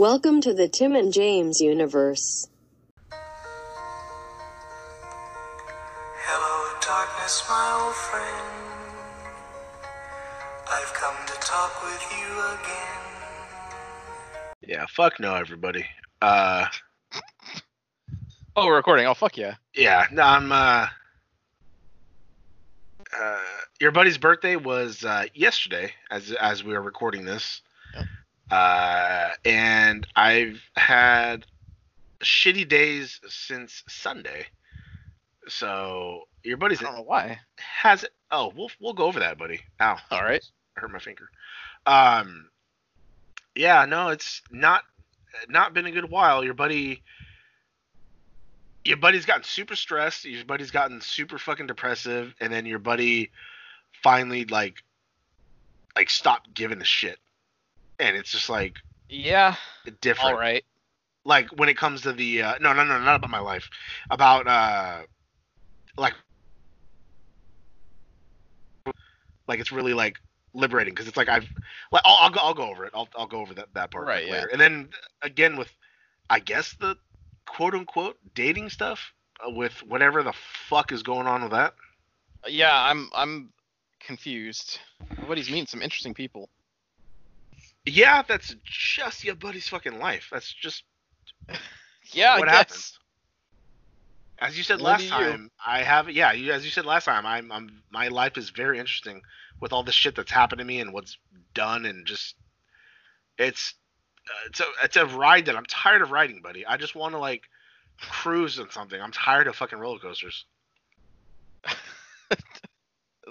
Welcome to the Tim and James universe. Hello, darkness, my old friend. I've come to talk with you again. Yeah, fuck no, everybody. Uh, Oh, we're recording. Oh, fuck yeah. yeah, no, I'm. Uh, uh, your buddy's birthday was uh, yesterday, as as we were recording this, Yep. Uh, and I've had shitty days since Sunday. So your buddy's I don't know why. has it. Oh, we'll we'll go over that, buddy. Ow. All right. I hurt my finger. Um, yeah, no, it's not not been a good while. Your buddy, your buddy's gotten super stressed. Your buddy's gotten super fucking depressive, and then your buddy finally like like stopped giving a shit. And it's just like Yeah. different. All right. Like when it comes to the uh, no, no, no, not about my life, about uh, like like it's really like liberating because it's like I've like I'll, I'll go I'll go over it. I'll I'll go over that that part Right, yeah. And then again with I guess the quote unquote dating stuff uh, with whatever the fuck is going on with that. Yeah, I'm I'm confused. what he's meeting some interesting people. Yeah, that's just your buddy's fucking life. That's just Yeah, what happens. As you said Only last you. time, I have yeah. You, as you said last time, I'm I'm my life is very interesting with all the shit that's happened to me and what's done and just it's uh, it's a it's a ride that I'm tired of riding, buddy. I just want to like cruise on something. I'm tired of fucking roller coasters.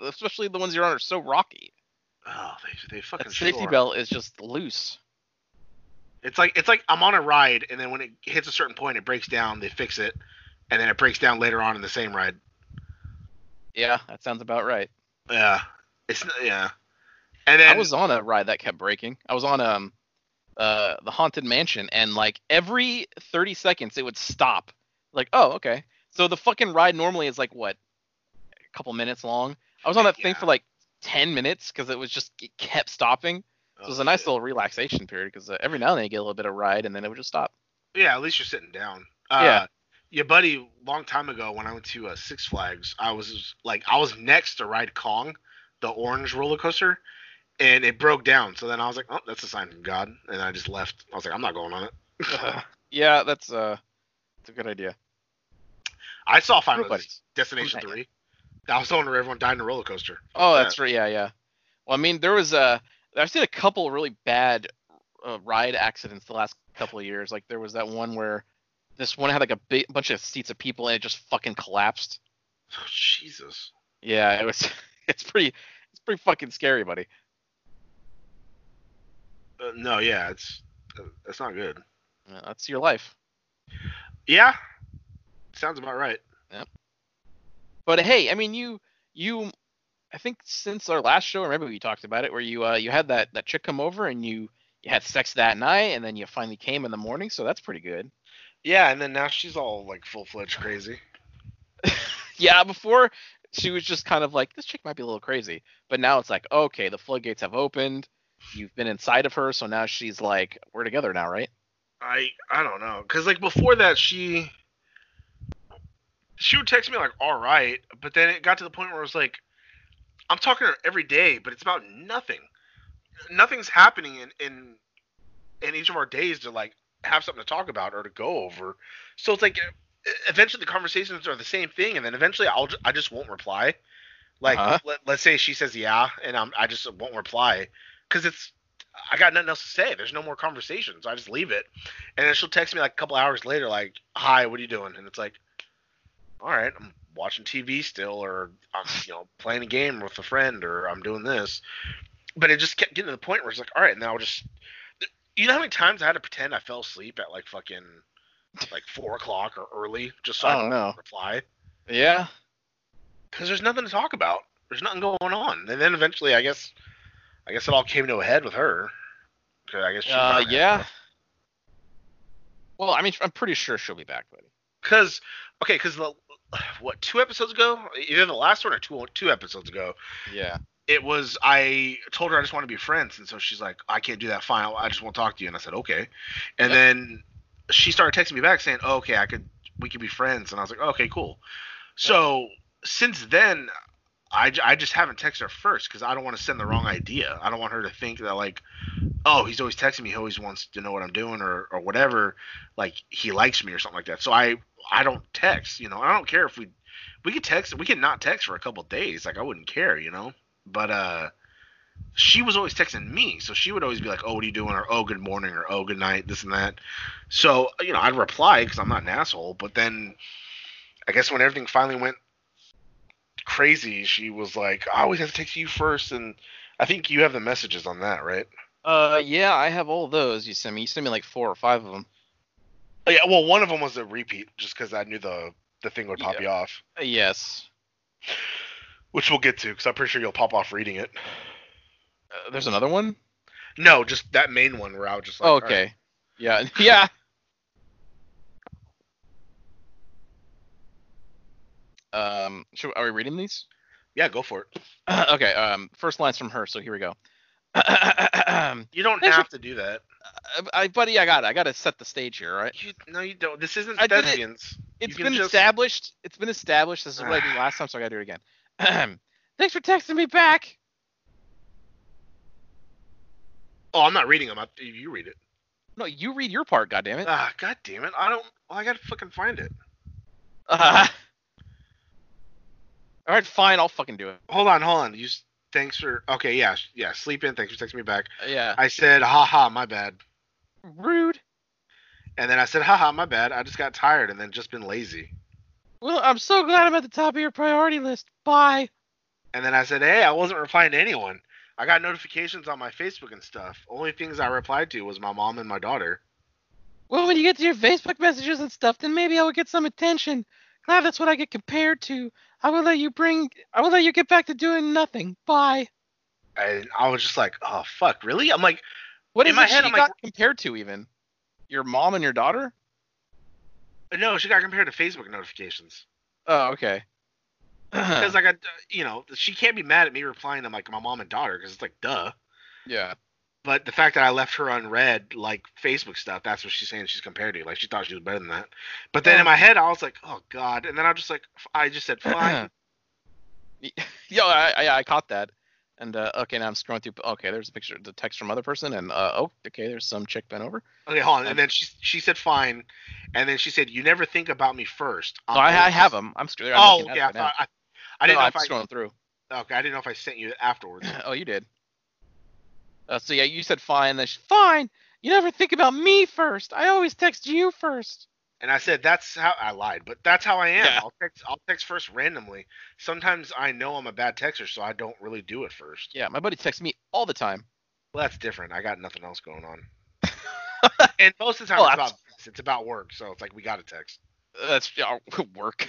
Especially the ones you're on are so rocky. Oh, they they fucking That safety sure belt is just loose. It's like it's like I'm on a ride and then when it hits a certain point, it breaks down. They fix it, and then it breaks down later on in the same ride. Yeah, that sounds about right. Yeah, it's yeah. And then I was on a ride that kept breaking. I was on um uh the haunted mansion and like every 30 seconds it would stop. Like, oh, okay. So the fucking ride normally is like what? A couple minutes long. I was on that thing for like 10 minutes because it was just it kept stopping. So it was a nice little relaxation period because uh, every now and then you get a little bit of ride and then it would just stop. Yeah, at least you're sitting down. Uh, Yeah. Your buddy, long time ago, when I went to uh, Six Flags, I was like, I was next to ride Kong, the orange roller coaster, and it broke down. So then I was like, oh, that's a sign from God, and I just left. I was like, I'm not going on it. yeah, that's uh that's a good idea. I saw Final Destination Three. That was the one where everyone died in a roller coaster. Oh, Yeah. that's right. Yeah, yeah. Well, I mean, there was a I've seen a couple really bad uh, ride accidents the last couple of years. Like there was that one where this one had like a big bunch of seats of people and it just fucking collapsed. Oh, Jesus. Yeah, it was. It's pretty. It's pretty fucking scary, buddy. Uh, no, yeah, it's uh, that's not good. Yeah, that's your life. Yeah, sounds about right. But hey, I mean, you you. I think since our last show, maybe we talked about it, where you uh you had that that chick come over and you you had sex that night and then you finally came in the morning, so that's pretty good. Yeah, and then now she's all like full fledged crazy. Yeah, before she was just kind of like, this chick might be a little crazy. But now it's like, okay, the floodgates have opened. You've been inside of her, so now she's like, we're together now, right? I I don't know, cause like before that she she would text me like all right, but then it got to the point where I was like I'm talking to her every day, but it's about nothing. Nothing's happening in in in each of our days to like have something to talk about or to go over. So it's like eventually the conversations are the same thing, and then eventually I'll ju- I just won't reply. Like Uh-huh. let, let's say she says yeah, and I'm I just won't reply because it's I got nothing else to say. There's no more conversations. I just leave it, and then she'll text me like a couple hours later, like, "Hi, what are you doing?" And it's like, "All right, I'm watching TV still, or I'm you know playing a game with a friend, or I'm doing this." But it just kept getting to the point where it's like, "All right, now I'll just." You know how many times I had to pretend I fell asleep at like fucking like four o'clock or early just so I Oh, don't know reply Yeah. because there's nothing to talk about. There's nothing going on. And then eventually, I guess, I guess it all came to a head with her. 'Cause I guess she Uh, yeah. Well, I mean, I'm pretty sure she'll be back, buddy. Because okay, because the what two episodes ago, either the last one or two two episodes ago, Yeah. it was I told her I just want to be friends, and so she's like, I can't do that. Fine, I just won't talk to you. And I said, okay. And then she started texting me back saying, oh, okay, I could, we could be friends. And I was like, okay, cool. So since then, I, I just haven't texted her first because I don't want to send the wrong idea. I don't want her to think that like, oh, he's always texting me. He always wants to know what I'm doing or or whatever. Like he likes me or something like that. So I I don't text. You know, I don't care if we we could text. We could not text for a couple days. Like I wouldn't care. You know. But uh, she was always texting me, so she would always be like, "Oh, what are you doing?" or "Oh, good morning," or "Oh, good night," this and that. So you know, I'd reply because I'm not an asshole. But then, I guess when everything finally went crazy, she was like, "I always have to text you first, and I think you have the messages on that, right? Uh, yeah, I have all those you sent me. You sent me like four or five of them. Oh, yeah. Well, one of them was a repeat, just because I knew the the thing would pop Yeah. you off, Uh, yes. which we'll get to, because I'm pretty sure you'll pop off reading it. Uh, there's another one. No, just that main one where I was just like, Oh, "All right." okay. Yeah. Yeah. Um, should, are we reading these? yeah, go for it. okay. Um, first lines from her. So here we go. You don't Thanks for- have to do that. I, buddy, I got it. I got to set the stage here, all right? You, no, you don't. This isn't did it. thespians. It's been just- established. It's been established. This is what I did last time, so I gotta do it again. Thanks for texting me back. Oh, I'm not reading them. I, you read it. No, you read your part, goddammit. Ah, god damn it! I don't. Well, I gotta fucking find it. Uh, all right, fine. I'll fucking do it. Hold on, hold on. You. s- Thanks for. Okay, yeah, yeah. Sleep in. Thanks for texting me back. Yeah. I said, haha, my bad. Rude. And then I said, haha, my bad. I just got tired and then just been lazy. Well, I'm so glad I'm at the top of your priority list. Bye. And then I said, hey, I wasn't replying to anyone. I got notifications on my Facebook and stuff. Only things I replied to was my mom and my daughter. Well, when you get to your Facebook messages and stuff, then maybe I will get some attention. Glad that's what I get compared to. I will let you bring. I will let you get back to doing nothing. Bye. And I was just like, oh fuck, really? I'm like, What In is my it head, she I'm like- got compared to even? Your mom and your daughter? Uh, no, she got compared to Facebook notifications. Oh, okay. Because I got, you know, she can't be mad at me replying to like my mom and daughter because it's like, duh. yeah. But the fact that I left her unread, like Facebook stuff, that's what she's saying she's compared to. Like she thought she was better than that. But then in my head, I was like, oh god. And then I just like, I just said fine. Yo, I, I I caught that. And uh, okay, now I'm scrolling through. Okay, there's a picture, the text from other person, and uh, oh, okay, there's some chick bent over. okay, hold on. And then she she said fine. And then she said, you never think about me first. No, I'm I, I have them. I'm, sc- I'm Oh, okay. I thought I, I didn't No, know I'm if I. scrolling through. Okay, I didn't know if I sent you afterwards. oh, you did. Uh, so yeah, you said fine. Then she, fine. You never think about me first. I always text you first. And I said that's how I lied, but that's how I am. Yeah. I'll text I'll text first randomly. Sometimes I know I'm a bad texter, so I don't really do it first. Yeah, my buddy texts me all the time. Well, that's different. I got nothing else going on. and most of the time it's about it's about work, so it's like we got to text. That's yeah, work.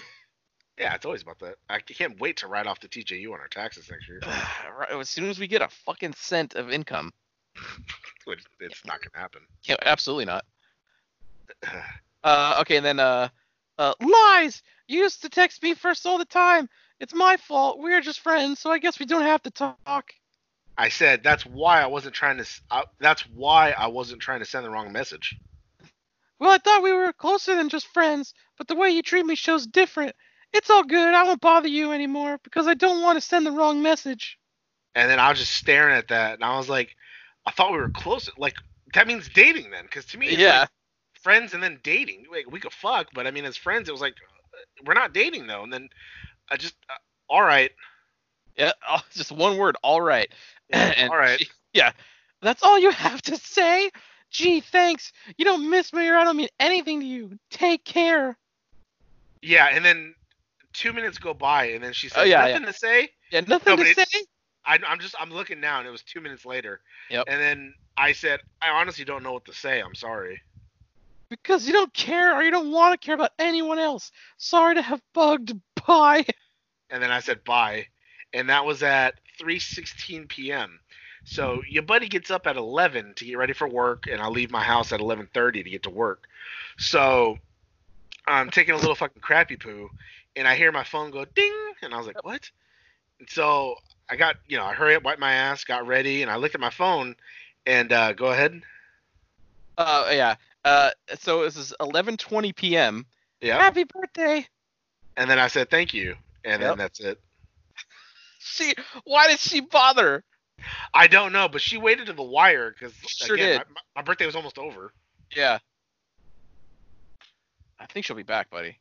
Yeah, it's always about that. I can't wait to write off the TJU on our taxes next year. as soon as we get a fucking cent of income. Which it's not gonna happen. Yeah, absolutely not. Uh, okay, and then uh, uh, lies. You used to text me first all the time. It's my fault. We're just friends, so I guess we don't have to talk. I said that's why I wasn't trying to. Uh, that's why I wasn't trying to send the wrong message. Well, I thought we were closer than just friends, but the way you treat me shows different. It's all good. I won't bother you anymore because I don't want to send the wrong message. And then I was just staring at that, and I was like, I thought we were close. Like that means dating then, because to me, it's yeah. like friends and then dating. Like, we could fuck, but I mean, as friends, it was like uh, we're not dating though. And then I just, uh, all right, Yeah. Oh, just one word. All right. yeah, And all right. she- yeah. That's all you have to say? Gee, thanks. You don't miss me or I don't mean anything to you. Take care. Yeah, and then two minutes go by, and then she said Oh, yeah, nothing to say. Yeah, nothing but to say. I, I'm just, I'm looking now, and it was two minutes later. Yep. And then I said, I honestly don't know what to say. I'm sorry. Because you don't care or you don't want to care about anyone else. Sorry to have bugged. Bye. And then I said bye, and that was at 3:16 p.m. So your buddy gets up at 11 to get ready for work, and I leave my house at 11:30 to get to work. So I'm taking a little fucking crappy poo, and I hear my phone go ding, and I was like, what? And so I got you know I hurry up, wipe my ass, got ready, and I looked at my phone, and uh, go ahead. Uh, yeah. Uh, so this is 11:20 p.m. Yeah. Happy birthday. And then I said thank you, and Yep. then that's it. She. Why did she bother? I don't know, but she waited to the wire because Sure again. My, my birthday was almost over. Yeah. I think she'll be back, buddy.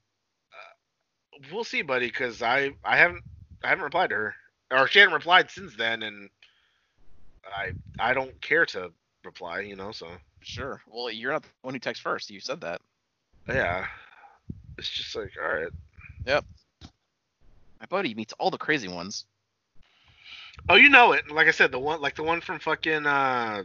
We'll see, buddy, because I I haven't I haven't replied to her, or she hadn't replied since then, and I I don't care to reply, you know. So Sure. Well, you're not the one who texts first. You said that. yeah, it's just like all right. Yep. My buddy meets all the crazy ones. Oh, you know it. Like I said, the one like the one from fucking uh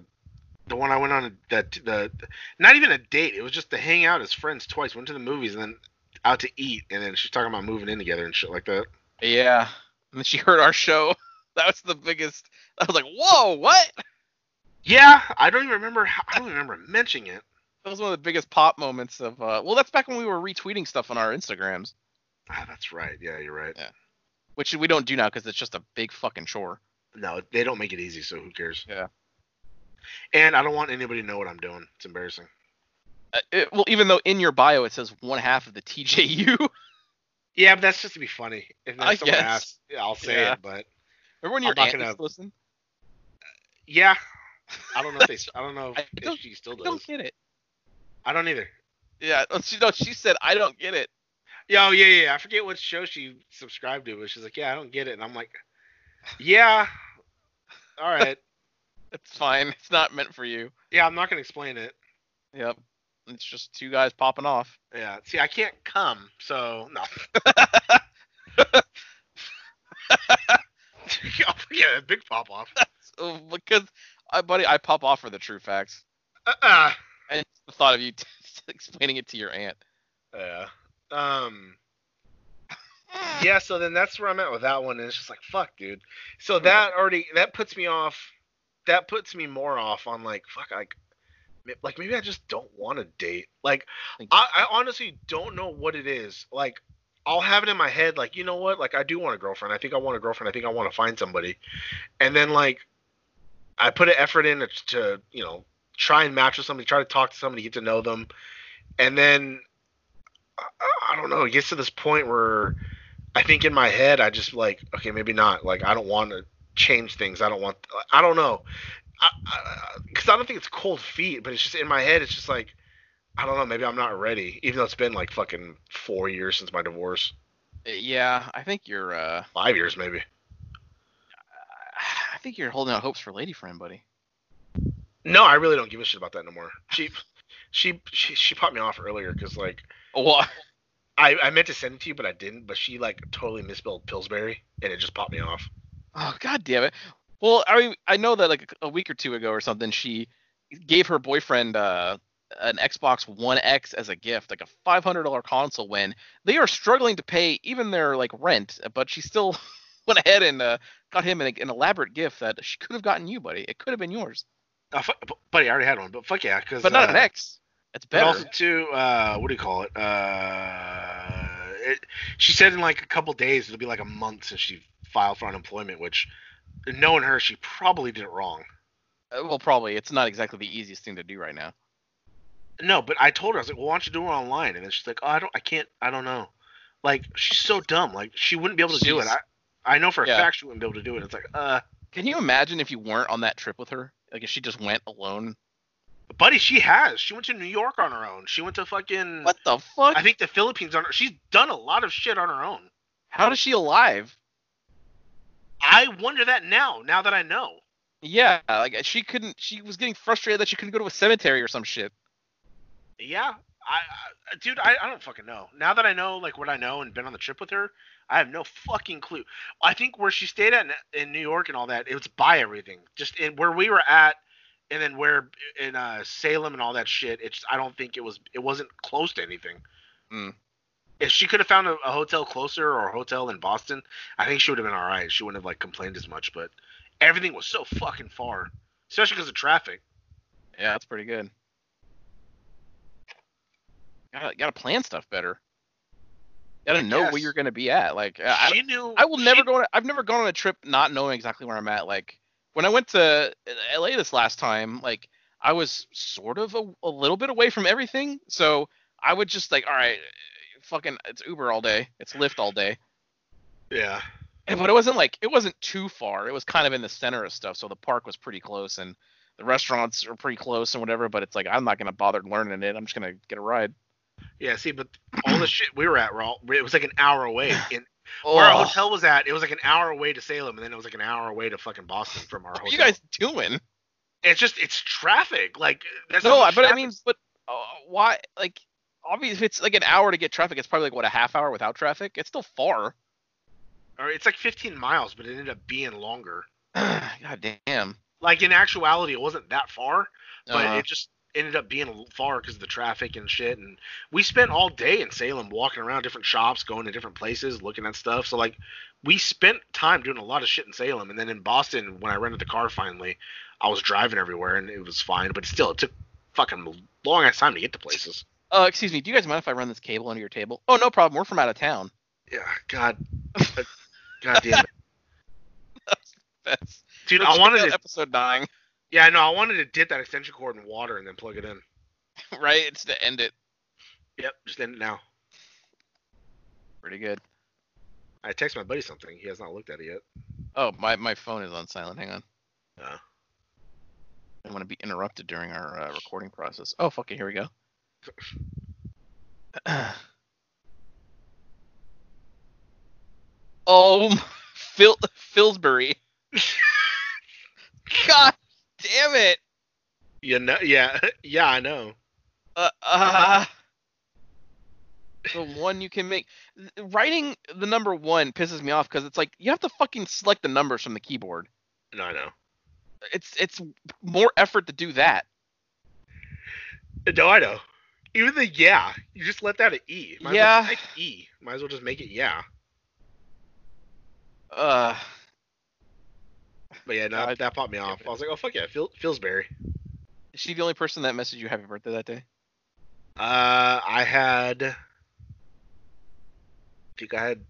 the one I went on a, that the not even a date. It was just to hang out as friends twice. Went to the movies and then out to eat, and then she's talking about moving in together and shit like that. Yeah. And then she heard our show. That was the biggest. I was like, whoa, what? Yeah, I don't even remember. How, I don't even remember mentioning it. That was one of the biggest pop moments of. Uh, well, that's back when we were retweeting stuff on our Instagrams, Ah, that's right. Yeah, you're right. Yeah. which we don't do now because it's just a big fucking chore. No, they don't make it easy, so who cares? Yeah. And I don't want anybody to know what I'm doing. It's embarrassing. Uh, it- well, even though in your bio it says one half of the TJU. Yeah, but that's just to be funny. If I someone guess. asks, yeah, I'll say Yeah. it. But Remember when I'm your not aunt gonna- listen? yeah, I don't know if they. I don't know if, don't- she still does. I don't get it. I don't either. Yeah, oh, she no, she said I don't get it. Yeah, oh, yeah, yeah. yeah. I forget what show she subscribed to, but she's like, "Yeah, I don't get it," and I'm like, "Yeah, all right, It's fine. It's not meant for you. yeah, I'm not gonna explain it." Yep. It's just two guys popping off. Yeah, see, I can't come, so no. yeah, big pop off. So, because, uh, buddy, I pop off for the true facts. Uh-uh. And the thought of you explaining it to your aunt. Yeah. Um. Yeah. So then that's where I'm at with that one, and it's just like, fuck, dude. So that already that puts me off. That puts me more off on like, fuck, like, like maybe I just don't want to date. Like, I, I honestly don't know what it is. Like, I'll have it in my head, like, you know what? Like, I do want a girlfriend. I think I want a girlfriend. I think I want to find somebody. And then like, I put an effort in to, to you know try and match with somebody, try to talk to somebody, get to know them, and then I, I don't know. It gets to this point where I think in my head I just like, okay, maybe not. Like I don't want to change things. I don't want. I don't know. Because I, don't think it's cold feet, but it's just in my head. It's just like I don't know. Maybe I'm not ready, even though it's been like fucking four years since my divorce. Uh, Yeah, I think you're. uh Five years maybe. I think you're holding out hopes for lady friend, buddy. No, I really don't give a shit about that no more. She, she, she, she popped me off earlier because like What? I, I meant to send it to you, but I didn't. But she like totally misspelled Pillsbury, and it just popped me off. Oh god damn it. Well, I mean, I know that like a week or two ago or something, she gave her boyfriend uh, an Xbox One X as a gift, like a five hundred dollar console. When they are struggling to pay even their like rent, but she still went ahead and uh, got him an, an elaborate gift that she could have gotten you, buddy. It could have been yours, Uh, buddy, I already had one, but fuck yeah, because but not uh, an X. It's But better. also too, uh, what do you call it? Uh, it, she said in like a couple days it'll be like a month since she filed for unemployment, which, knowing her, she probably did it wrong. Uh, well, probably it's not exactly the easiest thing to do right now. No, but I told her I was like, well, why don't you do it online? And then she's like, oh, I don't, I can't, I don't know. Like she's so dumb. Like she wouldn't be able to do it. I, I know for a Yeah. fact she wouldn't be able to do it. It's like, uh, Can you imagine if you weren't on that trip with her? Like if she just went alone? buddy, she has. She went to New York on her own. She went to fucking. What the fuck? I think the Philippines on her. She's done a lot of shit on her own. How is she alive? I wonder that now. Now that I know. Yeah, like she couldn't. She was getting frustrated that she couldn't go to a cemetery or some shit. Yeah, I, I dude, I, I don't fucking know. Now that I know like what I know and been on the trip with her, I have no fucking clue. I think where she stayed at in, in New York and all that, it was by everything. Just in where we were at, and then where in uh, Salem and all that shit. It's I don't think it was it wasn't close to anything. Mm. If she could have found a, a hotel closer or a hotel in Boston, I think she would have been all right. She wouldn't have like complained as much. But everything was so fucking far, especially because of traffic. Yeah, that's pretty good. Gotta gotta plan stuff better. Gotta know where you're gonna be at. Like I, she knew. I will never go. On, I've never gone on a trip not knowing exactly where I'm at. Like when I went to uh, LA this last time, like I was sort of a, a little bit away from everything. So I would just like, all right, fucking, it's Uber all day, it's Lyft all day. Yeah. And, but it wasn't like it wasn't too far. It was kind of in the center of stuff, so the park was pretty close and the restaurants are pretty close and whatever. But it's like I'm not gonna bother learning it. I'm just gonna get a ride. Yeah. See, but all the shit we were at, were all, it was like an hour away. In where our Oh, hotel was at, it was like an hour away to Salem, and then it was like an hour away to fucking Boston from our what hotel. are you guys doing? It's just it's traffic. Like that's No, I- but I mean, but uh, why? Like, obviously, if it's like an hour to get traffic, it's probably like what a half hour without traffic. It's still far. or it's like 15 miles, but it ended up being longer. God damn. Like in actuality, it wasn't that far, but Uh-huh. it just ended up being far because of the traffic and shit. And we spent all day in Salem walking around different shops, going to different places, looking at stuff. So like, we spent time doing a lot of shit in Salem. And then in Boston, when I rented the car finally, I was driving everywhere and it was fine. But still, it took fucking long ass time to get to places. Uh, excuse me. Do you guys mind if I run this cable under your table? Oh, no problem. We're from out of town. Yeah, God, God damn it, That's dude. I wanted to. episode nine, Yeah, I know. I wanted to dip that extension cord in water and then plug it in. right? It's to end it. Yep, just end it now. Pretty good. I text my buddy something. He has not looked at it yet. Oh, my my phone is on silent. Hang on. Yeah. I don't want to be interrupted during our uh, recording process. Oh, fuck it. Here we go. oh, Phil Philsbury. God damn it. You know, yeah, yeah, I know. Uh, uh, the one you can make. Writing the number one pisses me off because it's like you have to fucking select the numbers from the keyboard. No, I know. It's it's more effort to do that. No, I know. Even the yeah, you just let that at E. Might Yeah. As well E. Might as well just make it yeah. Uh, But yeah, no, that popped me off. I was like, oh fuck yeah, Phil, Philsbury. is she the only person that messaged you happy birthday that day? Uh, I had. I think I had.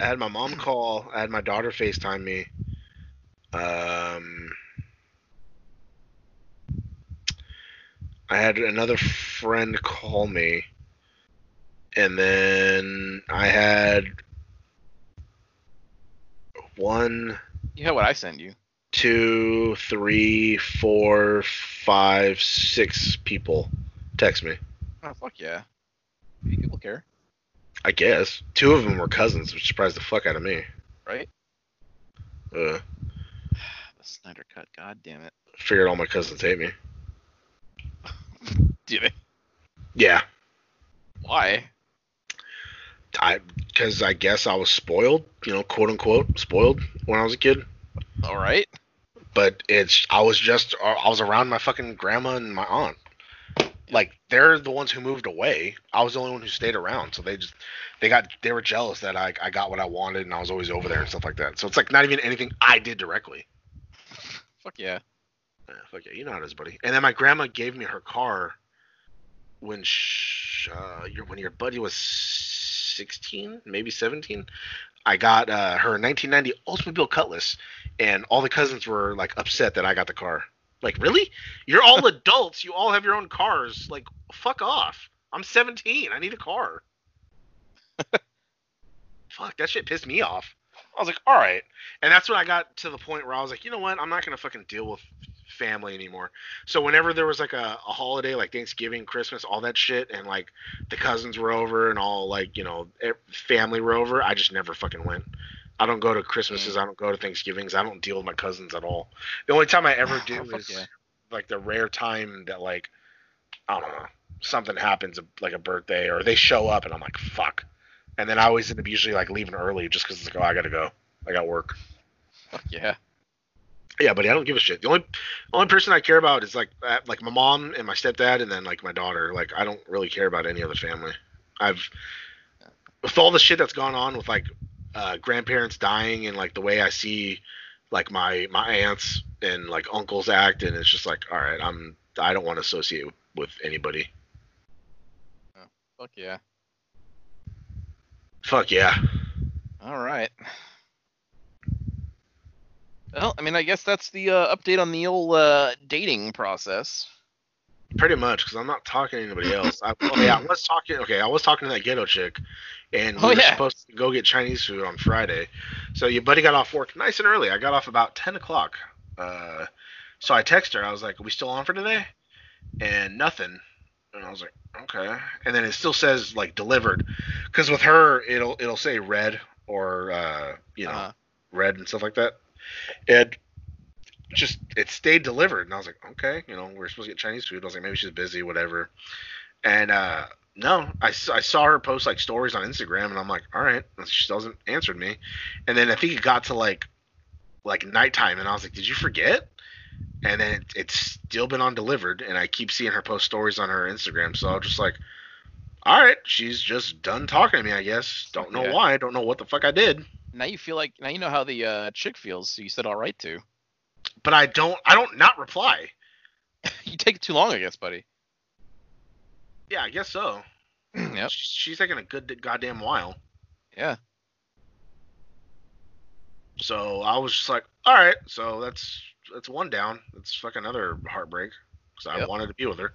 I had my mom call. I had my daughter Facetime me. Um. I had another friend call me. And then I had one, You had what I sent you. two, three, four, five, six people text me. Oh fuck yeah. People care, I guess. Two of them were cousins, which surprised the fuck out of me. right? Uh, The Snyder cut. God damn it. figured all my cousins hate me. Did it? Yeah, Why? I because I guess I was spoiled, you know, quote unquote spoiled when I was a kid. All right. But it's I was just uh, I was around my fucking grandma and my aunt. Like they're the ones who moved away. I was the only one who stayed around, so they just they got they were jealous that I I got what I wanted and I was always over there and stuff like that. So it's like not even anything I did directly. Fuck yeah. Yeah, fuck yeah, you know how it is, buddy. And then my grandma gave me her car when sh- uh, your when your buddy was 16, maybe 17. I got uh, her 1990 Oldsmobile Cutlass, and all the cousins were like upset that I got the car. Like, really? You're all adults. You all have your own cars. Like, fuck off. I'm 17. I need a car. fuck, that shit pissed me off. I was like, all right. And that's when I got to the point where I was like, you know what? I'm not gonna fucking deal with family anymore. So whenever there was like a, a holiday like Thanksgiving, Christmas, all that shit, and like the cousins were over and all like you know family were over, I just never fucking went. I don't go to Christmases. I don't go to Thanksgivings. I don't deal with my cousins at all. The only time I ever oh, do Oh, is yeah. like the rare time that like I don't know something happens like a birthday or they show up and I'm like fuck, and then I always end up usually like leaving early just because it's like oh I gotta go, I got work. Fuck yeah. Yeah, buddy, I don't give a shit. The only only person I care about is like uh, like my mom and my stepdad, and then like my daughter. Like I don't really care about any other family. I've with all the shit that's gone on with like uh, grandparents dying and like the way I see like my my aunts and like uncles act, and it's just like all right, I'm I don't want to associate with anybody. Fuck yeah. Fuck yeah. All right. Well, I mean, I guess that's the uh, update on the old uh, dating process. Pretty much, because I'm not talking to anybody else. I, oh, yeah, I was talking. Okay, I was talking to that ghetto chick, and we Oh, were yeah. supposed to go get Chinese food on Friday. So your buddy got off work nice and early. I got off about 10 o'clock. Uh, so I texted her. I was like, "Are we still on for today?" And nothing. And I was like, "Okay." And then it still says like delivered, because with her it'll it'll say red or uh, you know Uh, red and stuff like that. It just it stayed delivered, and I was like, okay, you know, we are supposed to get Chinese food. I was like, maybe she's busy, whatever. And uh, no, I saw her post like stories on Instagram, and I'm like, all right, she doesn't answered me. And then I think it got to like like nighttime, and I was like, did you forget? And then it, it's still been undelivered, and I keep seeing her post stories on her Instagram. So I was just like, all right, she's just done talking to me, I guess. Don't know Yeah. why. Don't know what the fuck I did. Now you feel like now you know how the uh, chick feels. So you said all right to. but I don't I don't not reply. you take too long, I guess, buddy. Yeah, I guess so. yep. Sh- She's taking a good goddamn while. Yeah. So I was just like, all right, so that's that's one down. That's fucking another heartbreak because I Yep. wanted to be with her.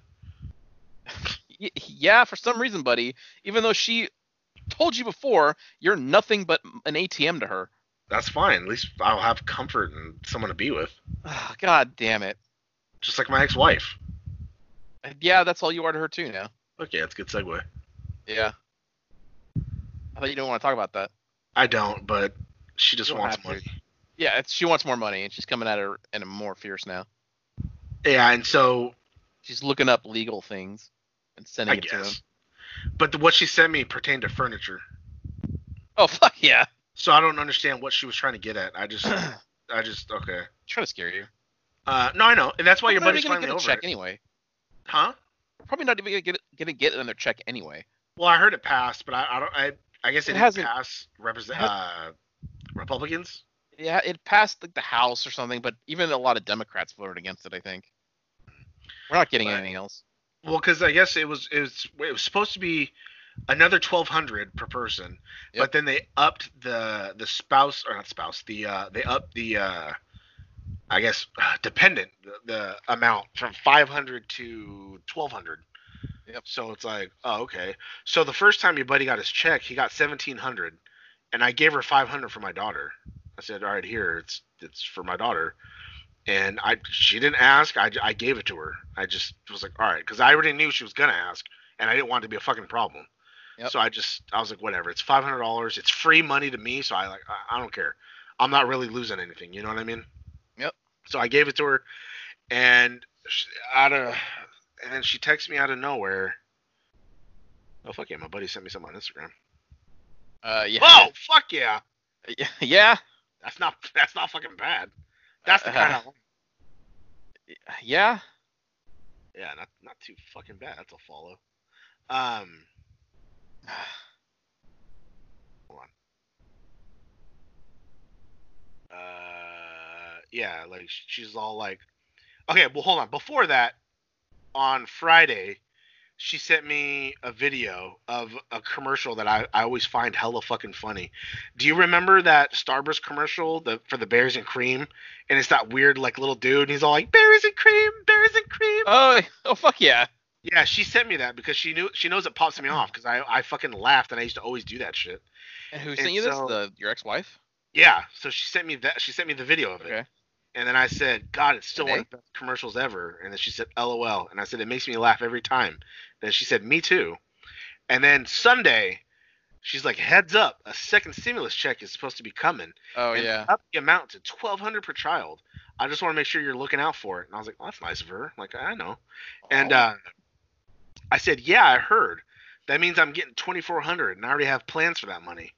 Yeah, for some reason, buddy. Even though she told you before, you're nothing but an ATM to her. That's fine. At least I'll have comfort and someone to be with. Ah, God damn it. Just like my ex-wife. Yeah, that's all you are to her too now. Okay, that's a good segue. Yeah. I thought you didn't want to talk about that. I don't, but she just wants have to. money. Yeah, it's, she wants more money, and she's coming at her and more fierce now. Yeah, and so She's looking up legal things and sending I it to him. But the, what she sent me pertained to furniture. Oh fuck yeah! So I don't understand what she was trying to get at. I just, I just okay. Trying to scare you. Uh, no, I know, and that's why your buddy's gonna finally get a over. check it. anyway. Huh? Probably not even gonna get gonna get another check anyway. Well, I heard it passed, but I, I don't. I, I guess it, It hasn't- pass represent has- uh, Republicans. Yeah, it passed like the House or something, but even a lot of Democrats voted against it. I think. We're not getting But- anything else. Well, because I guess it was it was it was supposed to be another twelve hundred per person, Yep. but then they upped the the spouse or not spouse the uh they upped the uh I guess uh, dependent the, the amount from five hundred to twelve hundred. Yep. So it's like, oh okay. So the first time your buddy got his check, he got seventeen hundred, and I gave her five hundred for my daughter. I said, all right, here it's it's for my daughter and I she didn't ask. I, I gave it to her. I just was like, all right, because I already knew she was gonna ask, and I didn't want it to be a fucking problem. Yep. So I just I was like, whatever. It's five hundred dollars. It's free money to me, so I like I, I don't care. I'm not really losing anything. You know what I mean? Yep. So I gave it to her, and she, out of and then she texts me out of nowhere. Oh fuck yeah! My buddy sent me something on Instagram. Uh, yeah. Whoa, fuck yeah! Yeah, yeah, That's not that's not fucking bad. That's the Uh, kind of yeah. Yeah, not not too fucking bad. That's a follow. Um, hold on. Uh, yeah, like she's all like, okay, well, hold on. Before that, on Friday, she sent me a video of a commercial that I, I always find hella fucking funny. Do you remember that Starburst commercial the for the berries and cream? And it's that weird like little dude, and he's all like berries and cream, berries and cream. Oh, oh, fuck yeah. Yeah, she sent me that because she knew she knows it pops me off because I I fucking laughed and I used to always do that shit. And who And sent you this? The your ex-wife? Yeah, so she sent me that she sent me the video of it. And then I said, God, it's still one of the best commercials ever. And then she said, LOL. And I said, it makes me laugh every time. Then she said, me too. And then Sunday, she's like, heads up, a second stimulus check is supposed to be coming. Oh and yeah. Up the amount to twelve hundred per child. I just want to make sure you're looking out for it. And I was like, well, that's nice of her. Like, I know. And Oh. uh, I said, yeah, I heard. That means I'm getting twenty four hundred, and I already have plans for that money.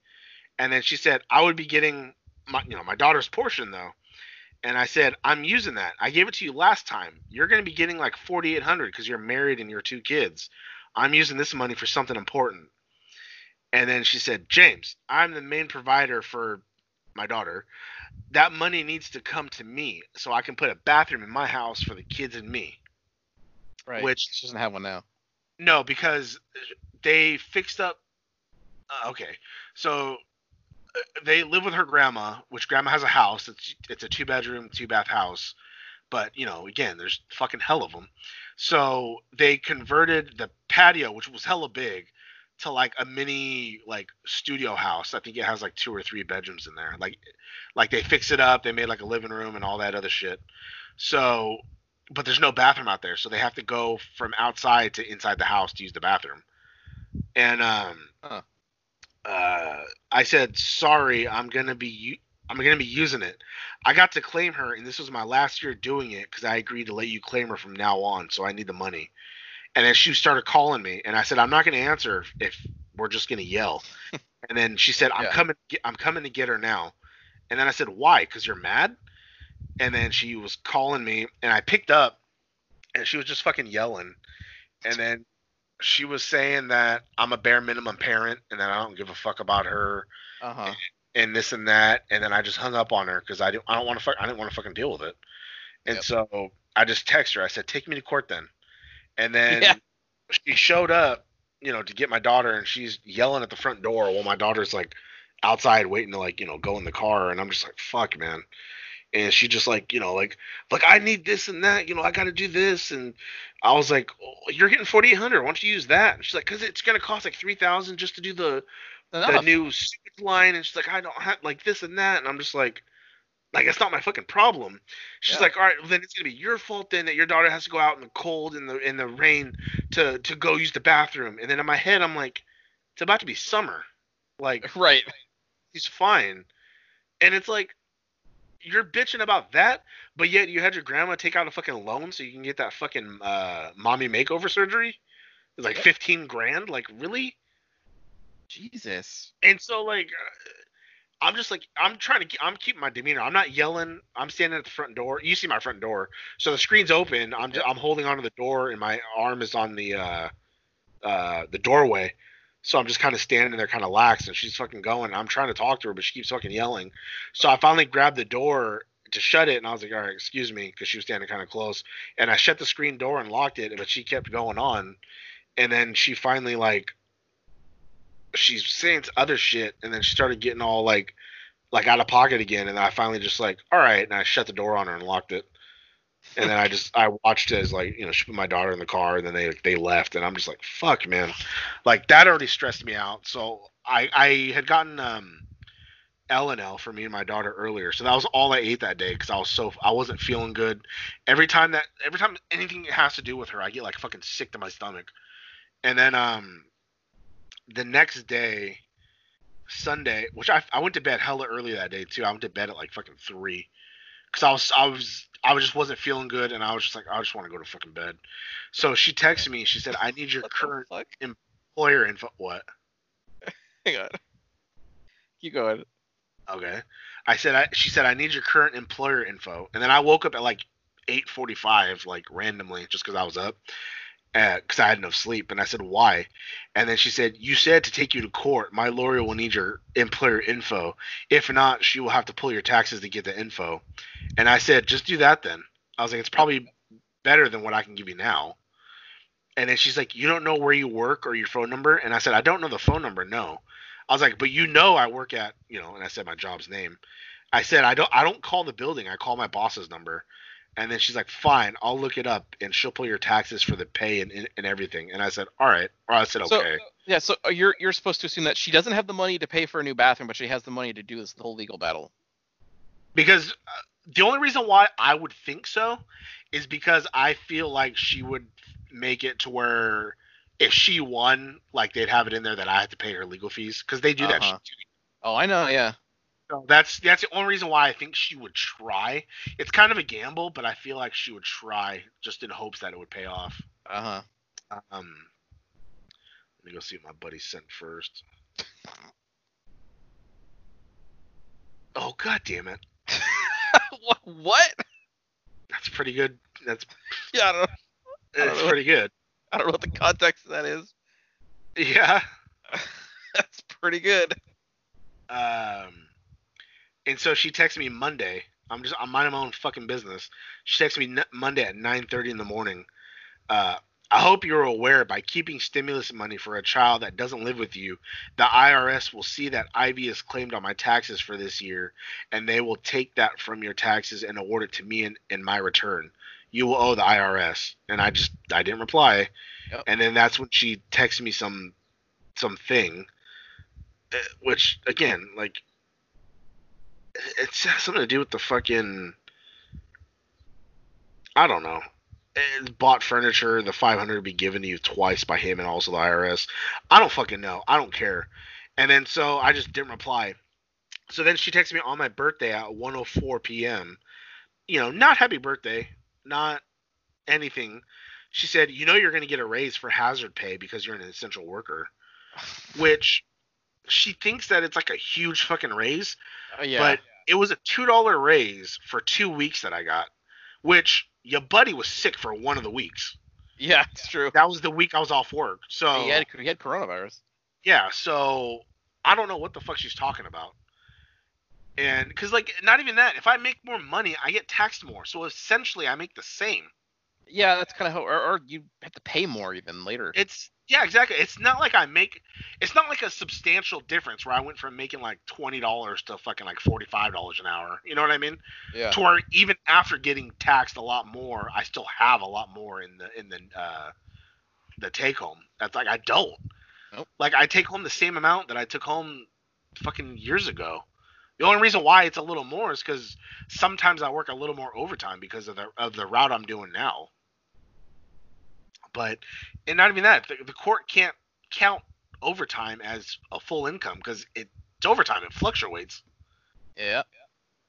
And then she said, I would be getting my, you know, my daughter's portion though. And I said, I'm using that. I gave it to you last time. You're going to be getting like forty eight hundred because you're married and you're two kids. I'm using this money for something important. And then she said, James, I'm the main provider for my daughter. That money needs to come to me so I can put a bathroom in my house for the kids and me. right. which- she doesn't have one now. No, because they fixed up Uh, okay, so they live with her grandma, which grandma has a house. It's it's a two bedroom, two bath house, but you know, again, there's fucking hell of them. So they converted the patio, which was hella big, to like a mini like studio house. I think it has like two or three bedrooms in there. Like like they fix it up, they made like a living room and all that other shit. So but there's no bathroom out there, so they have to go from outside to inside the house to use the bathroom. And um Huh. Uh I said, "Sorry, I'm going to be u- I'm to be using it." I got to claim her and this was my last year doing it cuz I agreed to let you claim her from now on, so I need the money. And then she started calling me, and I said, "I'm not going to answer if we're just going to yell." and then she said, "I'm Yeah. coming. get- I'm coming to get her now." And then I said, "Why? Because you're mad?" And then she was calling me, and I picked up, and she was just fucking yelling. And then she was saying that I'm a bare minimum parent, and that I don't give a fuck about her, Uh huh. and this and that. And then I just hung up on her because I didn't. I don't want to. Fuck, I didn't want to fucking deal with it. And Yep. so I just text her. I said, "Take me to court then." And then Yeah. she showed up, you know, to get my daughter, and she's yelling at the front door while my daughter's like outside waiting to like, you know, go in the car, and I'm just like, "Fuck, man." And she just like, you know, like, like I need this and that, you know, I got to do this, and I was like, oh, "You're getting 4,800. Why don't you use that?" And she's like, "Cause it's gonna cost like 3,000 just to do the the new line," and she's like, "I don't have like this and that," and I'm just like. Like it's not my fucking problem. She's Yeah. like, all right, well, then it's gonna be your fault then that your daughter has to go out in the cold and the in the rain to to go use the bathroom. And then in my head, I'm like, it's about to be summer. Like Right. he's fine. And it's like, you're bitching about that, but yet you had your grandma take out a fucking loan so you can get that fucking uh, mommy makeover surgery. It's like 15 grand. Like really? Jesus. And so like. uh, I'm just like I'm trying to. ke- I'm keeping my demeanor. I'm not yelling. I'm standing at the front door. You see my front door, so the screen's open. I'm just, I'm holding onto the door, and my arm is on the uh, uh, the doorway. So I'm just kind of standing there, kind of lax, and she's fucking going. I'm trying to talk to her, but she keeps fucking yelling. So I finally grabbed the door to shut it, and I was like, "All right, excuse me," because she was standing kind of close. And I shut the screen door and locked it, but she kept going on. And then she finally like she's saying other shit, and then she started getting all like like out of pocket again. And I finally just like, all right, and I shut the door on her and locked it. And then I just I watched it as like you know she put my daughter in the car, and then they they left, and I'm just like, fuck, man, like that already stressed me out. So I I had gotten um L and L for me and my daughter earlier, so that was all I ate that day because I was so I wasn't feeling good. Every time that every time anything has to do with her, I get like fucking sick to my stomach. And then um the next day, Sunday, which I I went to bed hella early that day too. I went to bed at like fucking three, cause I was I was I was just wasn't feeling good, and I was just like I just want to go to fucking bed. So she texted me. She said I need your What current employer info. What? Hang on. Keep going. Okay. I said I. She said I need your current employer info, and then I woke up at like 8:45, like randomly, just because I was up, because I had enough sleep. And I said why, and then she said you said to take you to court. My lawyer will need your employer info. If not, she will have to pull your taxes to get the info. And I said just do that then. I was like it's probably better than what I can give you now. And then she's like, you don't know where you work or your phone number? And I said, I don't know the phone number. No. I was like, but you know I work at, you know, and I said my job's name. I said I don't I don't call the building. I call my boss's number. And then she's like, fine, I'll look it up and she'll pull your taxes for the pay and, and, and everything. And I said, all right. Or I said, So- okay. Yeah, so uh, you're you're supposed to assume that she doesn't have the money to pay for a new bathroom, but she has the money to do this whole legal battle. because uh, the only reason why I would think so is because I feel like she would make it to where if she won, like they'd have it in there that I had to pay her legal fees because they do that Uh-huh. shit. Oh, I know. Yeah. So that's that's the only reason why I think she would try. It's kind of a gamble, but I feel like she would try just in hopes that it would pay off. Uh huh. Um, let me go see what my buddy sent first. Oh god damn it! what? What? That's pretty good. That's Yeah, I don't. don't that's know. pretty good. I don't know what the context of that is. Yeah. That's pretty good. Um, and so she texted me Monday. I'm just I'm minding my own fucking business. She texted me n- Monday at 9:30 in the morning. Uh, I hope you're aware by keeping stimulus money for a child that doesn't live with you, the IRS will see that Ivy is claimed on my taxes for this year, and they will take that from your taxes and award it to me in, in my return. You will owe the IRS. And I just I didn't reply. Yep. And then that's when she texted me some some thing, uh, which again like it's something to do with the fucking I don't know. It's bought furniture, the 500 be given to you twice by him and also the IRS. I don't fucking know. I don't care. And then so I just didn't reply. So then she texted me on my birthday at 1:04 p.m. You know, not happy birthday, not anything. She said, "You know you're going to get a raise for hazard pay because you're an essential worker." Which she thinks that it's like a huge fucking raise, Uh, yeah. but it was a two dollar raise for two weeks that I got, which your buddy was sick for one of the weeks. yeah, it's true. That was the week I was off work. So He had he had coronavirus. yeah, so I don't know what the fuck she's talking about. And because like not even that, if I make more money, I get taxed more. So essentially, I make the same. Yeah, that's kind of how, or, or you have to pay more even later. It's yeah, exactly. It's not like I make. It's not like a substantial difference where I went from making like twenty dollars to fucking like forty five dollars an hour. You know what I mean? yeah. to where even after getting taxed a lot more, I still have a lot more in the in the uh, the take home. That's like I don't. Nope. Like I take home the same amount that I took home fucking years ago. The only reason why it's a little more is because sometimes I work a little more overtime because of the of the route I'm doing now. But and not even that, the, the court can't count overtime as a full income because it's overtime. It fluctuates. Yeah.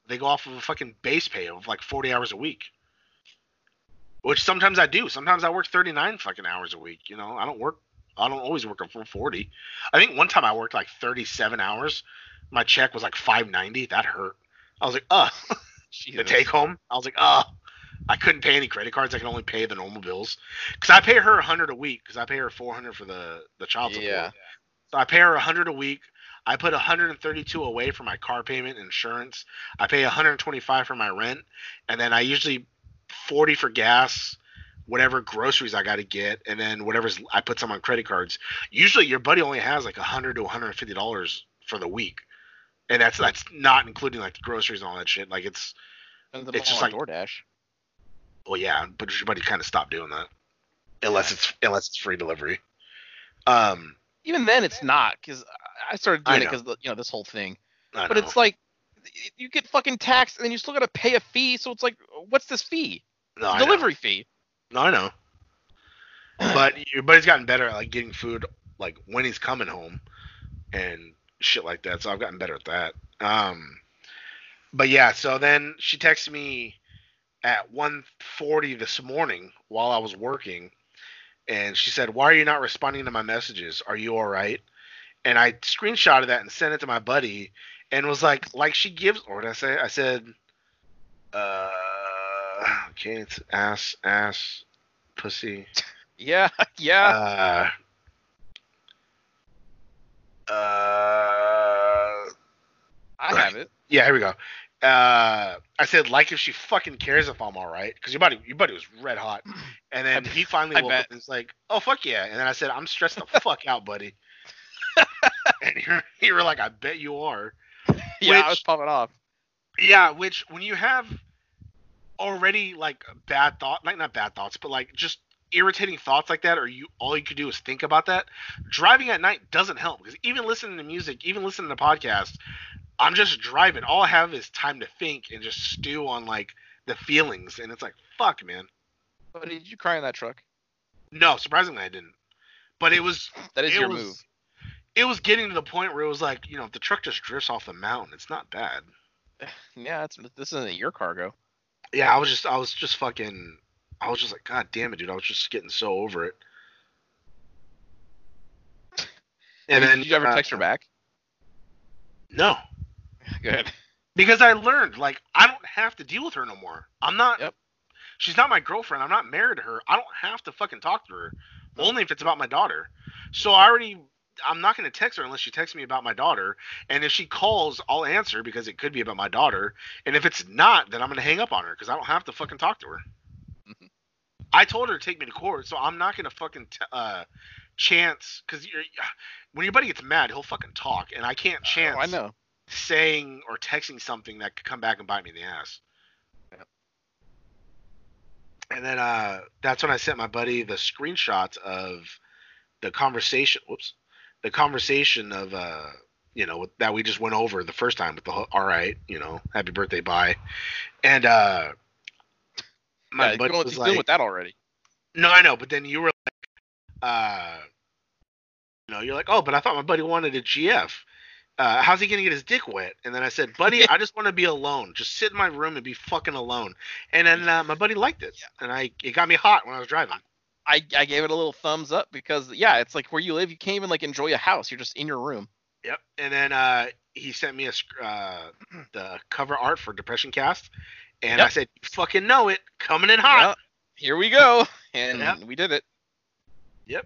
they go off of a fucking base pay of like 40 hours a week. Which sometimes i do. Sometimes i work 39 fucking hours a week you know? I don't work i don't always work a full 40 i think one time i worked like 37 hours. My check was like 590 that hurt. I was like uh the take home i was like uh i couldn't pay any credit cards i can only pay the normal bills because i pay her a 100 a week because i pay her 400 for the the child support Yeah. so I pay her a 100 a week. I put 132 away for my car payment, insurance. I pay 125 for my rent, and then I usually 40 for gas, whatever groceries I got to get, and then whatever's I put some on credit cards. Usually, your buddy only has like 100 to 150 dollars for the week, and that's that's not including like the groceries and all that shit. Like it's it's just like- DoorDash. Well, yeah, but your buddy kind of stopped doing that, unless it's unless it's free delivery. Um, Even then, it's not because I started I doing it because you know this whole thing. I But know. it's like you get fucking taxed and then you still gotta pay a fee. So it's like, what's this fee? no, It's I a know. delivery fee. No, I know. But your buddy's gotten better at like getting food like when he's coming home and shit like that. So I've gotten better at that. Um but yeah, so then she texted me at 1:40 this morning while I was working and she said, "Why are you not responding to my messages? Are you all right?" And I screenshotted that and sent it to my buddy and was like like she gives or did I say? I said uh okay, it's ass ass pussy Yeah, yeah. uh, uh, I have it. yeah, here we go. Uh, I said like if she fucking cares if I'm all right, because your buddy, your buddy was red hot, and then he finally I woke bet. up and was like, "Oh fuck yeah!" And then I said, "I'm stressed the fuck out, buddy." and you you were like, "I bet you are." Yeah, I was Which- popping off. Yeah, which when you have already like bad thought, like not bad thoughts, but like just irritating thoughts like that, or you all you could do is think about that. Driving at night doesn't help because even listening to music, even listening to podcasts, I'm just driving. All I have is time to think and just stew on like the feelings, and it's like fuck, man. But did you cry in that truck? No, surprisingly, I didn't. But it was That is your was, move. It was getting to the point where it was like, you know, if the truck just drifts off the mountain, it's not bad. Yeah, it's, this isn't your cargo. yeah, I was just I was just fucking I was just like, God damn it, dude. I was just getting so over it. And Did then you ever uh, text her back? No. Good. Because I learned like I don't have to deal with her no more. I'm not Yep. she's not my girlfriend. I'm not married to her. I don't have to fucking talk to her. Only if it's about my daughter. So I already I'm not going to text her unless she texts me about my daughter. And if she calls, I'll answer because it could be about my daughter. And if it's not, then I'm going to hang up on her because I don't have to fucking talk to her. Mhm. I told her to take me to court, so I'm not gonna fucking t- uh chance because when your buddy gets mad, he'll fucking talk, and I can't chance Oh, I know. Saying or texting something that could come back and bite me in the ass. Yep. And then uh, that's when I sent my buddy the screenshots of the conversation. Whoops, the conversation of uh, you know that we just went over the first time with the whole, all right, you know, happy birthday, bye, and uh, my yeah, buddy was dealing like, with that already. no, I know, but then you were like, uh, you know, you're like, oh, but I thought my buddy wanted a GF. Uh, how's he gonna get his dick wet? And then I said, buddy, I just want to be alone. Just sit in my room and be fucking alone. And then uh, my buddy liked it, and I it got me hot when I was driving. I, I gave it a little thumbs up because yeah, it's like where you live, you can't even like enjoy a house. You're just in your room. Yep. And then uh, he sent me a uh, the cover art for Depression Cast, and I said, you fucking know it, coming in hot. Well, here we go, and Yep. we did it. Yep.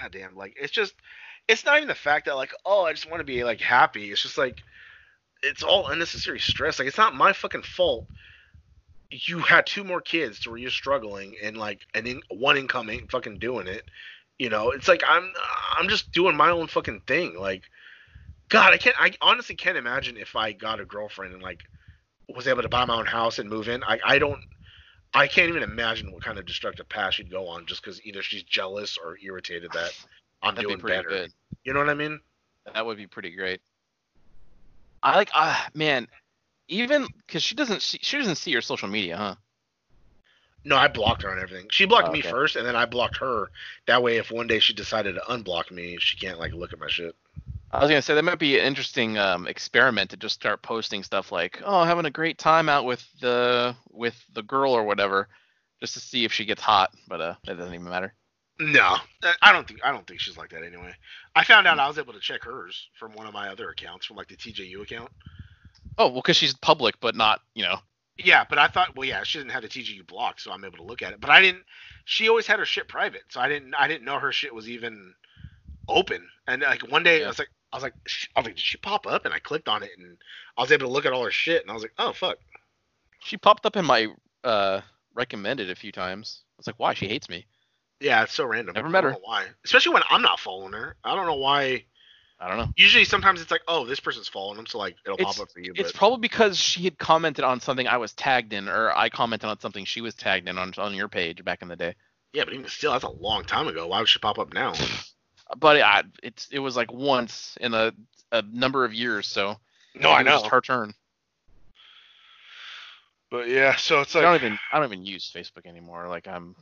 Goddamn, like it's just it's not even the fact that like, oh, I just want to be like happy. It's just like it's all unnecessary stress. Like it's not my fucking fault. You had two more kids to where you're struggling and like and in, one income ain't fucking doing it. You know, it's like I'm I'm just doing my own fucking thing. Like God, I can't I honestly can't imagine if I got a girlfriend and like was able to buy my own house and move in. I I don't I can't even imagine what kind of destructive path she'd go on just because either she's jealous or irritated that I'm That'd doing be pretty better. good. You know what I mean? That would be pretty great. I like, ah, man, even because she doesn't, see, she doesn't see your social media, huh? No, I blocked her on everything. She blocked Oh, me first, and then I blocked her. That way, if one day she decided to unblock me, she can't like look at my shit. I was gonna say that might be an interesting um, experiment to just start posting stuff like, "Oh, having a great time out with the with the girl or whatever," just to see if she gets hot. But uh, that doesn't even matter. No, I- I don't think I don't think she's like that anyway. I found out I was able to check hers from one of my other accounts, from like the TJU account. Oh, well, because she's public, but not, you know. Yeah, but I thought, well, yeah, she didn't have the TJU blocked, so I'm able to look at it. But I didn't. She always had her shit private, so I didn't. I didn't know her shit was even open. And like one day, Yeah. I was like, I was like, I was like, did she pop up? And I clicked on it, and I was able to look at all her shit, and I was like, oh fuck. She popped up in my uh recommended a few times. I was like, why? She hates me. Yeah, it's so random. Never I met don't her. know why? Especially when I'm not following her. I don't know why. I don't know. Usually, sometimes it's like, oh, this person's following them, so like it'll It's- pop up for you. It's But probably because she had commented on something I was tagged in, or I commented on something she was tagged in on on your page back in the day. yeah, but even still, that's a long time ago. Why would she pop up now? But I, it's it was like once in a, a number of years, so No, I it was know. just her turn. But yeah, so it's like I like, don't even I don't even use Facebook anymore. Like I'm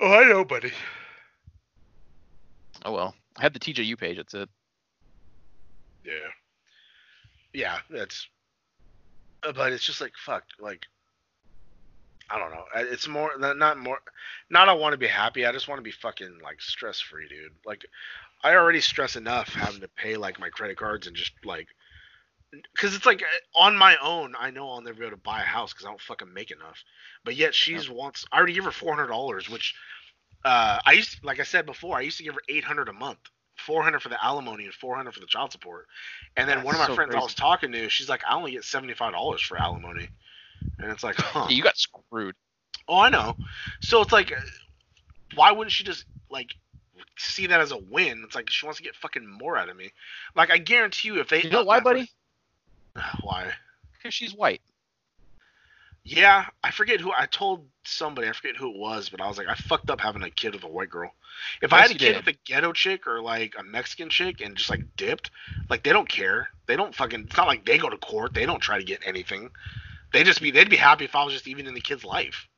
oh, I know, buddy. oh well. I had the TJU page. That's it. Yeah. Yeah, that's. But it's just like fuck, like. I don't know. It's more not more, not I want to be happy. I just want to be fucking like stress free, dude. Like, I already stress enough having to pay like my credit cards and just like, because it's like uh, on my own, I know I'll never be able to buy a house because I don't fucking make enough. But yet she's wants. I already give her four hundred dollars, which, uh, I used like I said before, I used to give her eight hundred a month. 400 for the alimony and 400 for the child support. And then That's one of my so friends I was talking to, she's like, I only get $75 for alimony. And it's like, huh. You got screwed. Oh, I know. So it's like, uh, why wouldn't she just like see that as a win? It's like she wants to get fucking more out of me. Like I guarantee you, if they You know why, buddy? fucking- why? Because she's white. Yeah, I forget who I told somebody. I forget who it was, but I was like, I fucked up having a kid with a white girl. If I had a kid did. with a ghetto chick or like a Mexican chick and just like dipped, like they don't care. They don't fucking. It's not like they go to court. They don't try to get anything. They just be. They'd be happy if I was just even in the kid's life.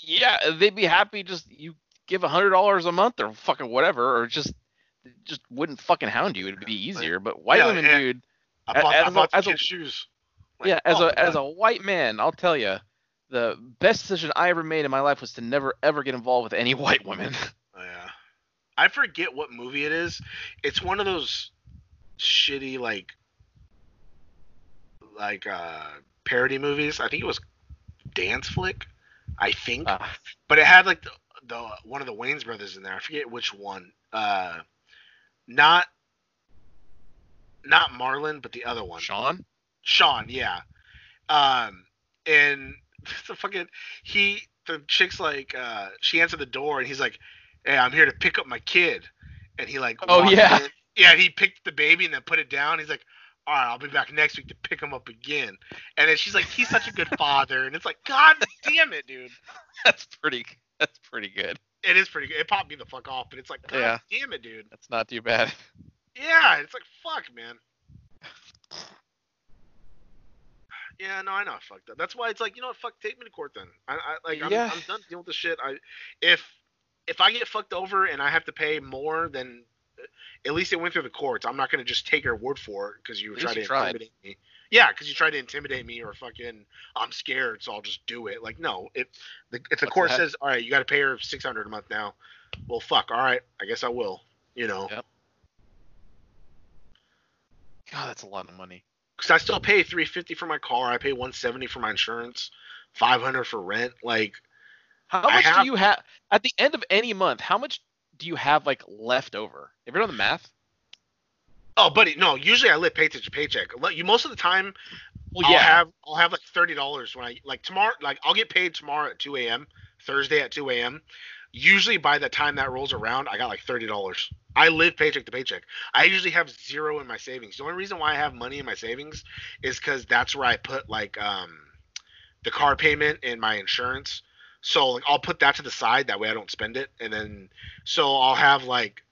Yeah, they'd be happy just you give a hundred dollars a month or fucking whatever, or just just wouldn't fucking hound you. It'd be easier. But white Yeah, women, and- dude. I bought, as I a- bought as a- shoes. Like, yeah, as oh, a as a white man, I'll tell you, the best decision I ever made in my life was to never ever get involved with any white women. Yeah. I forget what movie it is. It's one of those shitty like like uh parody movies. I think it was Dance Flick. I think. Ah, But it had like the, the one of the Wayans brothers in there. I forget which one. Uh not not Marlon, but the other one. Shawn. Shawn, yeah. Um, and the fucking he the chick's like uh she answered the door and he's like, Hey, I'm here to pick up my kid and he like Oh, yeah. in. Yeah, he picked the baby and then put it down. He's like, All right, I'll be back next week to pick him up again. And then she's like, He's such a good father and it's like, God damn it, dude. That's pretty. That's pretty good. It is pretty good. It popped me the fuck off, but it's like, God Yeah. damn it, dude. That's not too bad. Yeah, it's like fuck, man. Yeah, no, I know I fucked up. That's why it's like, you know what, fuck, take me to court then. I, I like, I'm, Yeah. I'm done dealing with this shit. I, if, if I get fucked over and I have to pay more, then uh, at least it went through the courts. I'm not gonna just take your word for it because you tried to tried. intimidate me. Yeah, because you tried to intimidate me or fucking, I'm scared, so I'll just do it. Like, no, if the if the What's court that? says, all right, you got to pay her 600 a month now, well, fuck, all right, I guess I will. You know. Yep. God, that's a lot of money. because I still pay 350 for my car. I pay 170 for my insurance, 500 for rent. Like, How much have- do you have at the end of any month? How much do you have like left over? Have you done the math? oh, buddy, no. Usually I live paycheck to paycheck. You most of the time, Well, I'll have I'll have like thirty dollars when I like tomorrow. Like I'll get paid tomorrow at 2 a.m. Thursday at 2 a.m. Usually by the time that rolls around, I got like thirty dollars. I live paycheck to paycheck. I usually have zero in my savings. The only reason why I have money in my savings is because that's where I put like um the car payment and my insurance. So like I'll put that to the side that way I don't spend it, and then so I'll have like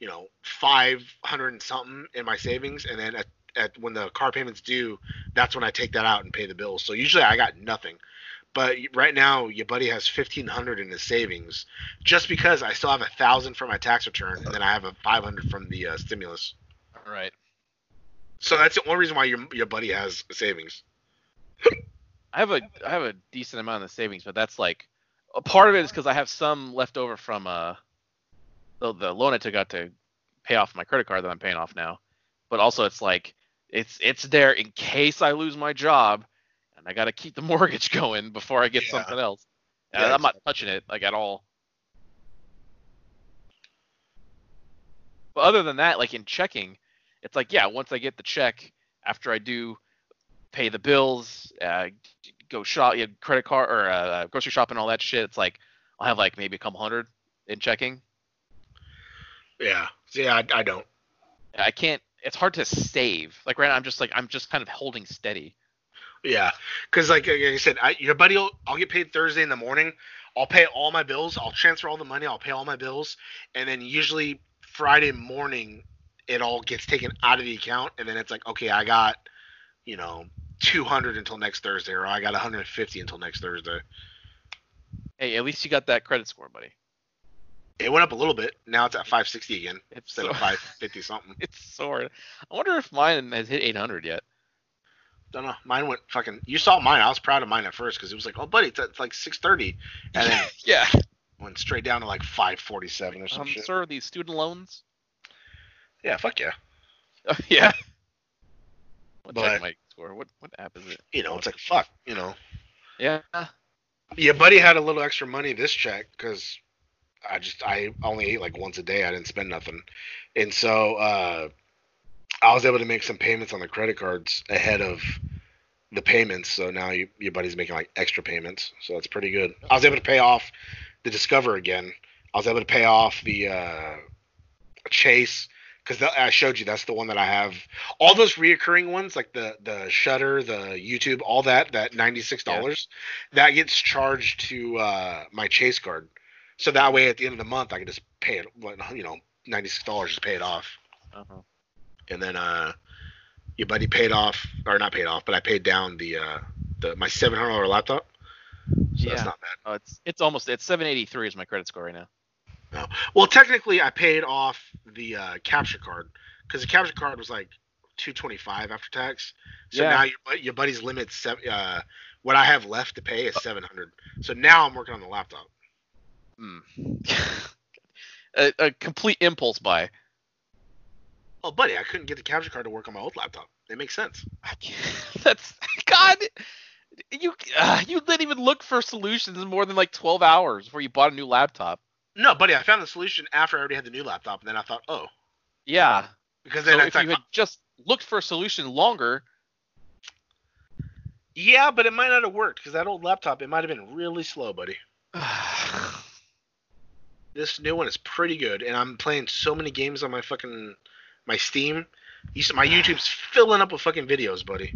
you know five hundred and something in my savings, and then at, at when the car payments due, that's when I take that out and pay the bills. So usually I got nothing. But right now, your buddy has fifteen hundred in his savings, just because I still have a thousand for my tax return, and then I have a five hundred from the uh, stimulus. All right. So that's the only reason why your your buddy has savings. I have a I have a decent amount of savings, but that's like a part of it is because I have some left over from uh the, the loan I took out to pay off my credit card that I'm paying off now. But also it's like it's it's there in case I lose my job I got to keep the mortgage going before I get Yeah. something else. Yeah, I'm not touching it like at all. But other than that, like in checking, it's like yeah, once I get the check after I do pay the bills, uh, go shop, yeah, credit card or uh, grocery shop and all that shit. It's like I'll have like maybe a couple hundred in checking. Yeah. Yeah, I, I don't. I can't. It's hard to save. Like right now, I'm just like I'm just kind of holding steady. Yeah, because like, like I said, I, your buddy, will, I'll get paid Thursday in the morning. I'll pay all my bills. I'll transfer all the money. I'll pay all my bills, and then usually Friday morning, it all gets taken out of the account, and then it's like, okay, I got, you know, 200 until next Thursday, or I got 150 until next Thursday. Hey, at least you got that credit score, buddy. It went up a little bit. Now it's at 560 again It's instead so, of 550 something. it's soared. I wonder if mine has hit 800 yet. Don't know. Mine went fucking. You saw mine. I was proud of mine at first because it was like, oh, buddy, it's, it's like 630, and then yeah. went straight down to like 547 or some Um, shit. sir, these student loans. Yeah, fuck yeah. yeah. I'll But- check my score. What what app is it? You know, it's like fuck. You know. Yeah. Yeah, buddy had a little extra money this check because I just I only ate like once a day. I didn't spend nothing, and so uh, I was able to make some payments on the credit cards ahead of the payments. So now you, your buddy's making like extra payments, so that's pretty good. I was able to pay off the Discover again. I was able to pay off the uh, Chase because I showed you that's the one that I have. All those reoccurring ones, like the the Shudder, the YouTube, all that, that ninety six dollars, that gets charged to uh, my Chase card. So that way, at the end of the month, I can just pay it. You know, ninety six dollars, just pay it off, Uh-huh. And then uh, your buddy paid off, or not paid off, but I paid down the uh, the my seven hundred dollar laptop. So that's Yeah. not bad. Oh, it's it's almost it's 783 is my credit score right now. Well, technically, I paid off the uh, capture card because the capture card was like two twenty five after tax. So Yeah. now your your buddy's limit seven. Uh, what I have left to pay is seven hundred. So now I'm working on the laptop. Hmm. a, a complete impulse buy. Oh, buddy, I couldn't get the capture card to work on my old laptop. It makes sense. That's God. You uh, you didn't even look for solutions in more than like 12 hours before you bought a new laptop. No, buddy, I found the solution after I already had the new laptop, and then I thought, oh, Yeah. because So then if it's like, you had just looked for a solution longer, Yeah, but it might not have worked because that old laptop it might have been really slow, buddy. This new one is pretty good, and I'm playing so many games on my fucking my Steam. My YouTube's filling up with fucking videos, buddy.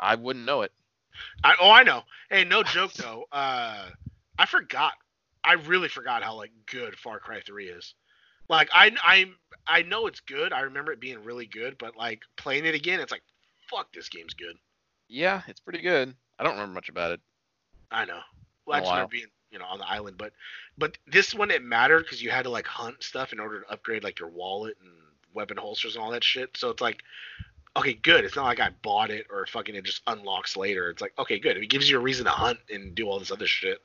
I wouldn't know it. I, oh, I know. Hey, no joke though. Uh, I forgot. I really forgot how like good Far Cry 3 is. Like I I I know it's good. I remember it being really good, but like playing it again, it's like fuck, this game's good. Yeah, it's pretty good. I don't remember much about it. I know. Well, I just remember being you know on the island, but but this one it mattered because you had to like hunt stuff in order to upgrade like your wallet and weapon holsters and all that shit. So it's like. Okay, good. It's not like I bought it or fucking it just unlocks later. It's like, okay, good. It gives you a reason to hunt and do all this other shit.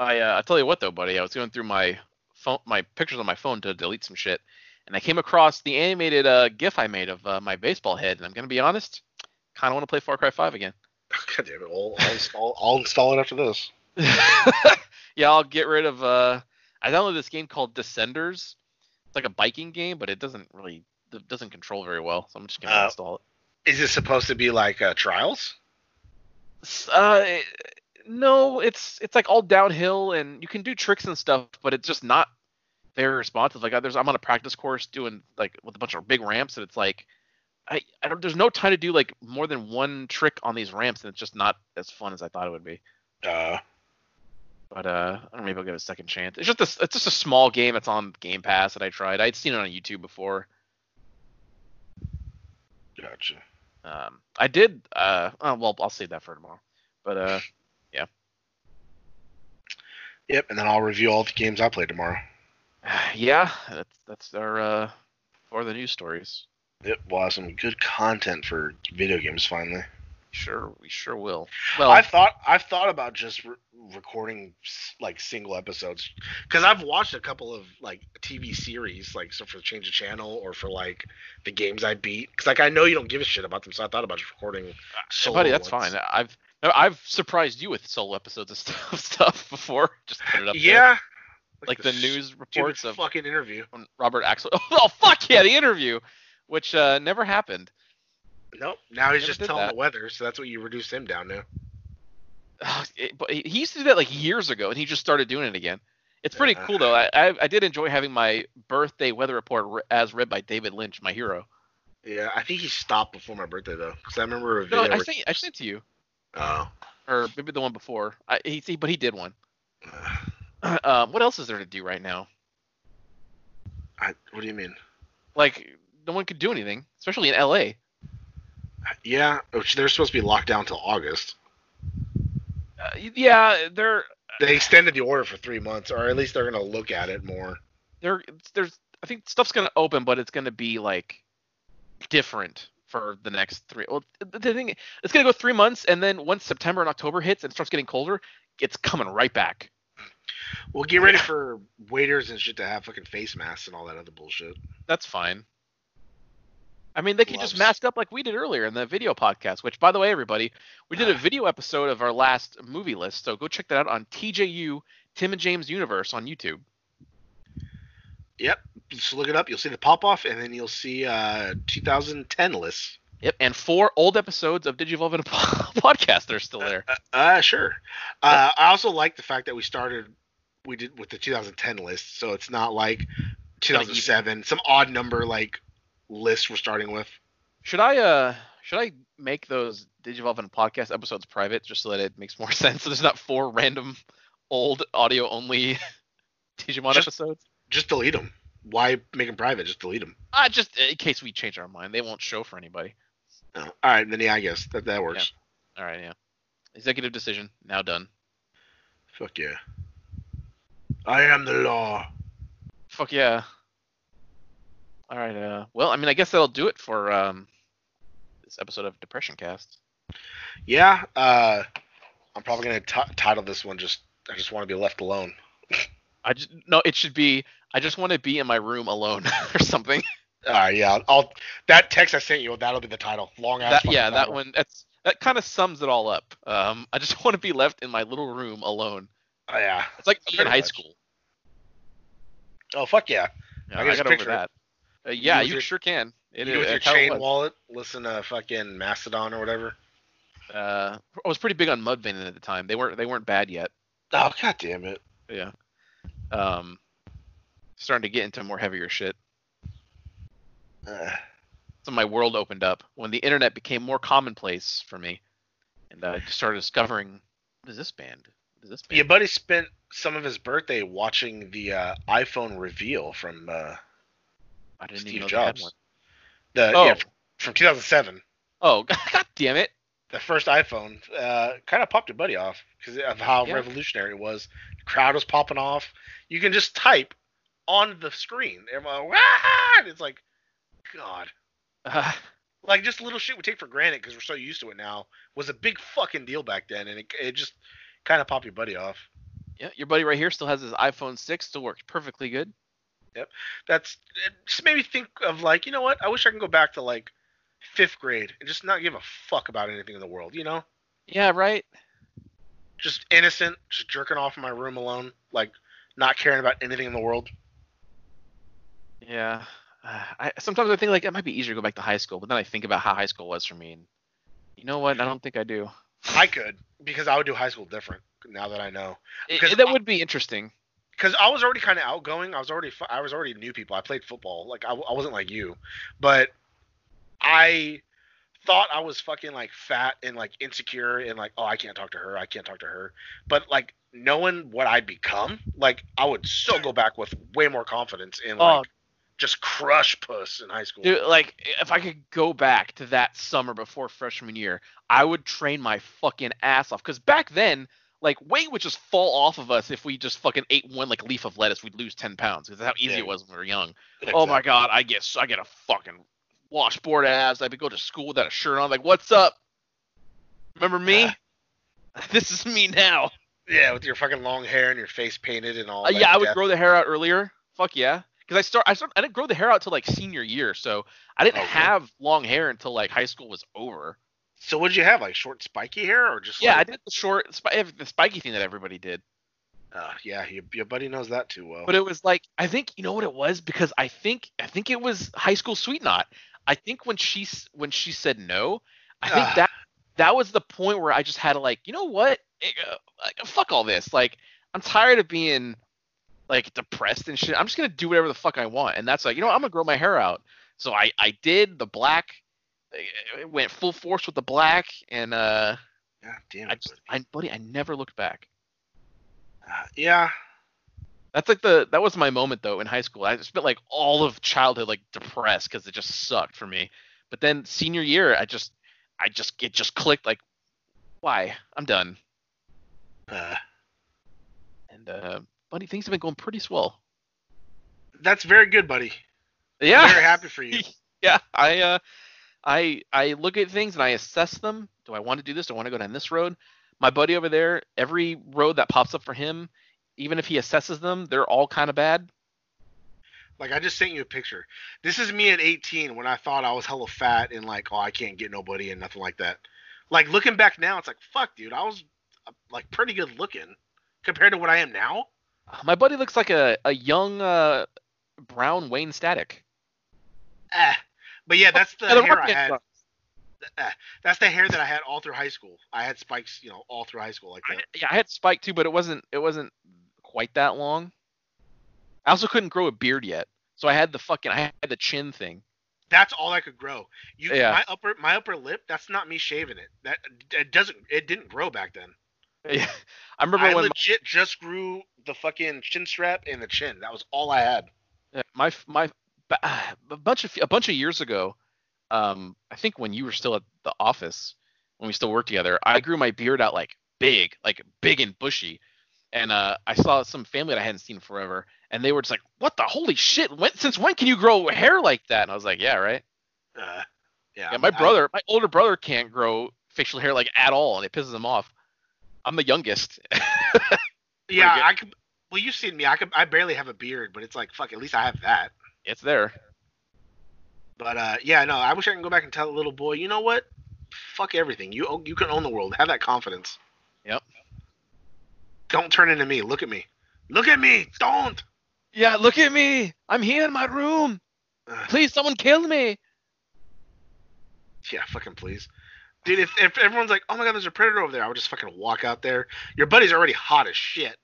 I uh, I tell you what though, buddy, I was going through my phone, my pictures on my phone to delete some shit, and I came across the animated uh, GIF I made of uh, my baseball head, and I'm gonna be honest, kind of want to play Far Cry 5 again. God damn it! I'll, I'll, install, I'll install it after this. yeah, I'll get rid of. Uh, I downloaded this game called Descenders. It's like a biking game, but it doesn't really it doesn't control very well, so I'm just gonna Uh, install it. Is it supposed to be like uh, trials? Uh, it- no, it's it's like all downhill, and you can do tricks and stuff, but it's just not very responsive. Like there's, I'm on a practice course doing like with a bunch of big ramps, and it's like I, I don't. There's no time to do like more than one trick on these ramps, and it's just not as fun as I thought it would be. Uh, But uh, I don't know, maybe I'll give it a second chance. It's just a, it's just a small game. It's on Game Pass that I tried. I'd seen it on YouTube before. gotcha. Um, I did. Uh, oh, well, I'll save that for tomorrow. But uh, yeah. Yep, and then I'll review all the games I play tomorrow. yeah, that's that's our uh, for the news stories. Yep, we'll have some good content for video games finally. Sure, we sure will. Well, I thought I've thought about just re- recording like single episodes because I've watched a couple of like TV series, like so for Change of Channel or for like the games I beat. Because like I know you don't give a shit about them, so I thought about just recording. Solo buddy, that's ones. fine. I've no, I've surprised you with solo episodes of stuff, stuff before. Just put it up there. Yeah, like the, news reports of fucking interview. Robert Axel. Oh fuck yeah, the interview, which uh, never happened. Nope. Now he's just telling that. the weather, so that's what you reduce him down to. Ugh, it- but he used to do that like years ago, and he just started doing it again. It's pretty Uh. cool though. I, I I did enjoy having my birthday weather report re- as read by David Lynch, my hero. Yeah, I think he stopped before my birthday though, because I remember a video. No, I sent I sent it to you, Oh. or maybe the one before. I he, he but he did one. Uh, um, what else is there to do right now? I, what do you mean? Like no one could do anything, especially in L.A. Yeah, which they're supposed to be locked down till August. Uh, yeah, they're They extended the order for three months, or at least they're gonna look at it more. there there's I think stuff's gonna open, but it's gonna be like different for the next three. Well, the the thing it's gonna go three months, and then once September and October hits and it starts getting colder, it's coming right back. Well, get ready for waiters and shit to have fucking face masks and all that other bullshit. That's fine. I mean, they can just mask up like we did earlier in the video podcast. Which, by the way, everybody, we did a video episode of our last movie list, so go check that out on TJU Tim and James Universe on YouTube. Yep. Just look it up. You'll see the pop off, and then you'll see uh 2010 lists. Yep, and four old episodes of Digivolve in a podcast that are still there. Uh, uh sure. Uh, I also like the fact that we started we did with the 2010 list, so it's not like 2007, some odd number like list we're starting with. Should I uh should I make those Digivolve in a podcast episodes private just so that it makes more sense? So there's not four random old audio only Digimon Just- episodes. Just delete them. Why make them private? Just delete them. Uh, just in case we change our mind, they won't show for anybody. Oh, all right, then yeah, I guess that that works. All right, yeah. Executive decision now done. Fuck yeah. I am the law. Fuck yeah. All right. Uh, well, I mean, I guess that'll do it for um this episode of Depression Cast. Yeah. Uh, I'm probably gonna t- title this one just. I just want to be left alone. I just no, it should be. I just want to be in my room alone or something. All right, yeah. I'll that text I sent you. That'll be the title. Long ass. That, yeah, that one. That's that kind of sums it all up. Um, I just want to be left in my little room alone. Oh, yeah. It's like in high much. school. Oh fuck yeah. Yeah, I I, got over that. Uh, yeah, with you sure can. It you with is your chain wallet, listen to fucking Mastodon or whatever. Uh, I was pretty big on Mudvayne at the time. They weren't they weren't bad yet. Oh god damn it. Yeah. Um, starting to get into more heavier shit. Uh, So my world opened up when the internet became more commonplace for me, and I started discovering what is this band? What is this band? your buddy spent some of his birthday watching the uh, iPhone reveal from uh, I didn't Steve even know Jobs. one. the Oh. yeah, from 2007. Oh, god damn it! The first iPhone uh, kind of popped your buddy off because of how Yeah. revolutionary it was. The crowd was popping off. You can just type on the screen. And it's like, God. Uh, like just little shit we take for granted because we're so used to it now was a big fucking deal back then, and it, it just kind of popped your buddy off. yeah, your buddy right here still has his iPhone 6, still works perfectly good. That's it just made me think of like, you know what? I wish I can go back to like fifth grade and just not give a fuck about anything in the world. You know, Yeah, right. just innocent, just jerking off in my room alone, like not caring about anything in the world. Yeah. Uh, I sometimes I think like it might be easier to go back to high school, but then I think about how high school was for me, and you know what? I don't think I do. I could because I would do high school different now that I know. It- that would be interesting. Because I was already kind of outgoing. I was already I was already new people. I played football. Like I, I wasn't like you, but I thought I was fucking like fat and like insecure and like oh I can't talk to her. I can't talk to her. But like knowing what I'd become, like I would so go back with way more confidence and like Oh. just crush puss in high school. Dude, like if I could go back to that summer before freshman year, I would train my fucking ass off. Cause back then, like weight would just fall off of us if we just fucking ate one like leaf of lettuce. We'd lose ten pounds. Cause that's how easy Yeah. it was when we were young. Oh my god, I get I get a fucking washboard abs. I would go to school without a shirt on. Like, what's up? Remember me? this is me now. Yeah, with your fucking long hair and your face painted and all. Uh, yeah, I would death- grow the hair out earlier. Fuck yeah. Because I start, I start, I didn't grow the hair out till like senior year, so I didn't Oh, really? have long hair until like high school was over. So what did you have? Like short spiky hair or just? Yeah, I did the short, the spiky thing that everybody did. Uh, yeah, your, your buddy knows that too well. But it was like, I think you know what it was because I think, I think it was high school sweet knot. I think when she when she said no, I think Ah. that that was the point where I just had to like, you know what, Eh, uh, like, fuck all this. Like, I'm tired of being like depressed and shit. I'm just gonna do whatever the fuck I want, and that's like, you know, what, I'm gonna grow my hair out. So I I did the black, eh, went full force with the black, and uh, God damn I it, just, buddy. I buddy, I never looked back. Uh, yeah, That's like the that was my moment though in high school. I spent like all of childhood like depressed because it just sucked for me. But then senior year, I just I just it just clicked like, why? I'm done. uh, And uh, buddy, things have been going pretty swell. that's very good, buddy. Yeah. Very happy for you. yeah. I uh, I I look at things and I assess them. Do I want to do this? Do I want to go down this road? My buddy over there, every road that pops up for him, even if he assesses them, they're all kind of bad. Like I just sent you a picture. This is me at 18 when I thought I was hella fat and like, oh, I can't get nobody and nothing like that. Like looking back now, it's like, fuck, dude, I was uh, like pretty good looking compared to what I am now. My buddy looks like a a young uh, brown Wayne Static. Eh. But yeah, that's the Yeah, hair I had. Eh. That's the hair that I had all through high school. I had spikes, you know, all through high school like I, that. yeah, I had spike too, but it wasn't it wasn't quite that long. I also couldn't grow a beard yet, so I had the fucking I had the chin thing. That's all I could grow. You, Yeah. my upper, my upper lip. That's not me shaving it. That it doesn't. It didn't grow back then. Yeah, I remember I when legit just grew the fucking chin strap and the chin. That was all I had. my my, my a bunch of a bunch of years ago, um, I think when you were still at the office when we still worked together, I grew my beard out like big, like big and bushy. And uh, I saw some family that I hadn't seen in forever, and they were just like, "What the holy shit? When, since when can you grow hair like that?" And I was like, "Yeah, right." Uh, yeah. Yeah, my I- brother, my older brother can't grow facial hair like at all, and it pisses him off. I'm the youngest. yeah. I could. Well, you've seen me. I could. I barely have a beard, but it's like fuck. At least I have that. It's there. But uh, yeah, no. I wish I can go back and tell the little boy. You know what? Fuck everything. You you can own the world. Have that confidence. Yep. Don't turn into me. Look at me. Look at me. Don't. Yeah, look at me. I'm here in my room. Please, someone kill me. Yeah, fucking please. Dude, if, if everyone's like, "Oh my god, there's a predator over there," I would just fucking walk out there. Your buddy's already hot as shit,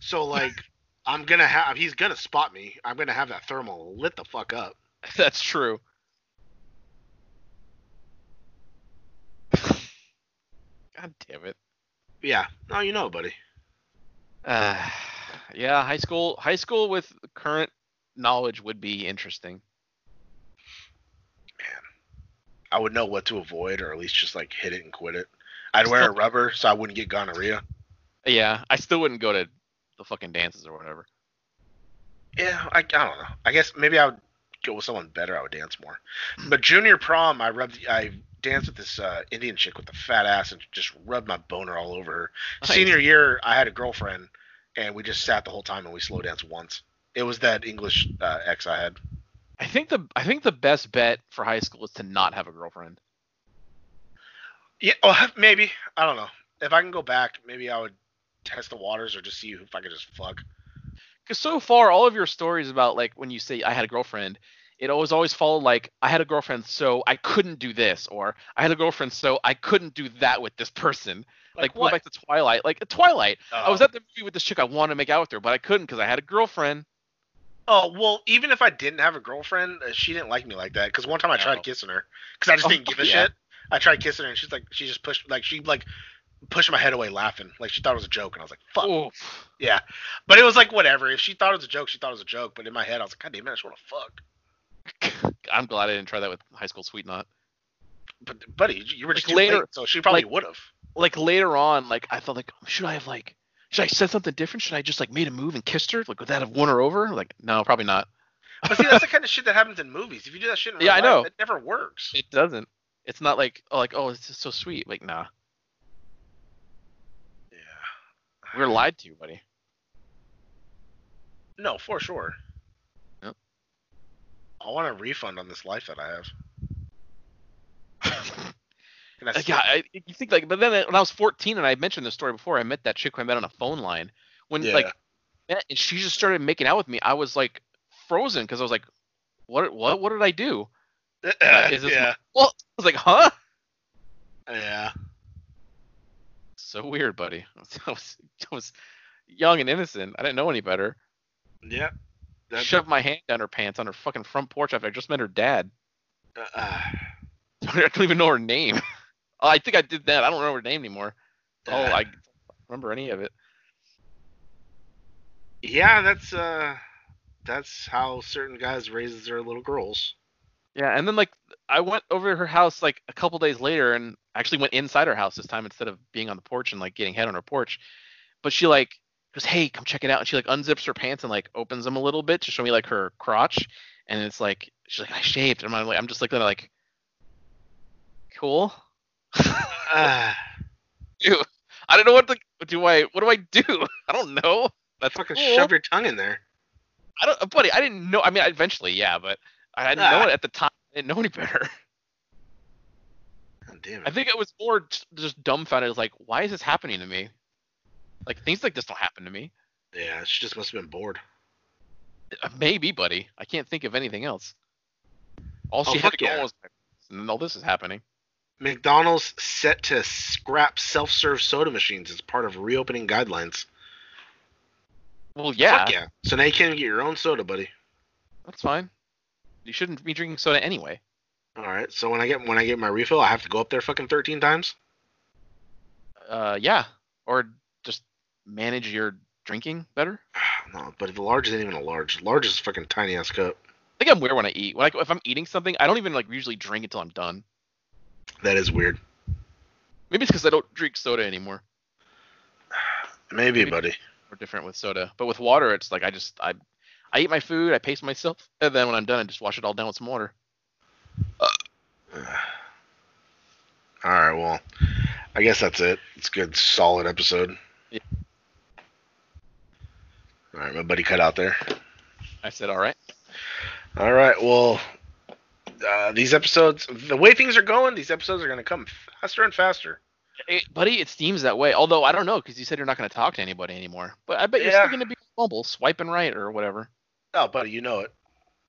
so like, I'm gonna have he's gonna spot me. I'm gonna have that thermal lit the fuck up. That's true. God damn it. Yeah, no, you know, buddy. Uh, yeah, high school high school with current knowledge would be interesting. Man, I would know what to avoid, or at least just like hit it and quit it. I'd wear a rubber so I wouldn't get gonorrhea. Yeah, I still wouldn't go to the fucking dances or whatever. Yeah, I, I don't know. I guess maybe I would go with someone better. I would dance more. But junior prom, I rubbed, I danced with this uh, Indian chick with the fat ass and just rubbed my boner all over her. Nice. Senior year, I had a girlfriend, and we just sat the whole time and we slow danced once. It was that English uh, ex I had. I think the I think the best bet for high school is to not have a girlfriend. Yeah, well, maybe I don't know. If I can go back, maybe I would test the waters or just see if I could just fuck. Because so far, all of your stories about like when you say I had a girlfriend, it always always followed like I had a girlfriend, so I couldn't do this, or I had a girlfriend, so I couldn't do that with this person. Like, go what? back to Twilight. Like Twilight, I was Oh. at the movie with this chick I wanted to make out with her, but I couldn't because I had a girlfriend. Oh well, even if I didn't have a girlfriend, uh, she didn't like me like that. Because one time I tried Oh. kissing her, because I just Oh, didn't give a yeah. shit. I tried kissing her, and she's like, she just pushed, like she like pushed my head away laughing, like she thought it was a joke, and I was like, fuck, Oof. yeah. But it was like whatever. If she thought it was a joke, she thought it was a joke. But in my head, I was like, god damn it, I just want to fuck. I'm glad I didn't try that with High School Sweet Not. But buddy, you- were just Like later- late, so she probably like- would have. Like later on, like I thought like oh, should I have like should I said something different? Should I just like made a move and kissed her? Like would that have won her over? Like no, probably not. But see, that's the kind of shit that happens in movies. If you do that shit in real Yeah, I know. it never works. It doesn't. It's not like oh like oh it's just so sweet. Like nah, Yeah. We were lied to, buddy. No, for sure. Yep. I want a refund on this life that I have. Can I Like, yeah, I, you think like, but then when I was 14 and I mentioned this story before, I met that chick who I met on a phone line. When Yeah. like, met and she just started making out with me, I was like frozen because I was like, what, what, what did I do? is this yeah. Well, I was like, huh? Yeah. So weird, buddy. I was, I was young and innocent. I didn't know any better. Yeah. That, Shoved my hand down her pants on her fucking front porch after I just met her dad. uh, uh, I don't even know her name. oh, I think I did that. I don't remember her name anymore. Oh, uh, I remember any of it. yeah, that's uh, that's how certain guys raise their little girls. Yeah, and then like I went over to her house like a couple days later and actually went inside her house this time instead of being on the porch and like getting head on her porch. But she like goes, "Hey, come check it out." And she like unzips her pants and like opens them a little bit to show me like her crotch. And it's like she's like, "I shaved." And I'm like, I'm just looking at like, "Cool." Uh, Ew. I don't know what to do. I what do I do? I don't know. That's fucking cool. shove your tongue in there. I don't, buddy. I didn't know. I mean, eventually, yeah, but I didn't know Ah. it at the time. I didn't know any better. God damn it. I think it was more just dumbfounded. It's like, why is this happening to me? Like things like this don't happen to me. Yeah, she just must have been bored. Uh, Maybe, buddy. I can't think of anything else. All Oh, she had to go yeah. on was, and all this is happening. McDonald's set to scrap self-serve soda machines as part of reopening guidelines. Well, yeah, Fuck yeah. So now you can't get your own soda, buddy. that's fine. You shouldn't be drinking soda anyway. All right. So when I get when I get my refill, I have to go up there fucking 13 times. Uh, yeah, or just manage your drinking better. no, but the large isn't even a large. Large is a fucking tiny ass cup. I think I'm weird when I eat. When I, if I'm eating something, I don't even like usually drink until I'm done. That is weird. Maybe it's because I don't drink soda anymore. Maybe, Maybe- buddy. Or different with soda, but with water, it's like I just I I eat my food, I pace myself, and then when I'm done, I just wash it all down with some water. All right. Well, I guess that's it. It's a good, solid episode. Yeah. All right, my buddy cut out there. I said, all right. All right. Well, uh, these episodes, the way things are going, these episodes are going to come faster and faster. Buddy, it seems that way. Although I don't know because you said you're not going to talk to anybody anymore. But I bet you're Yeah. still going to be mobile, swiping right or whatever. Oh, buddy, you know it.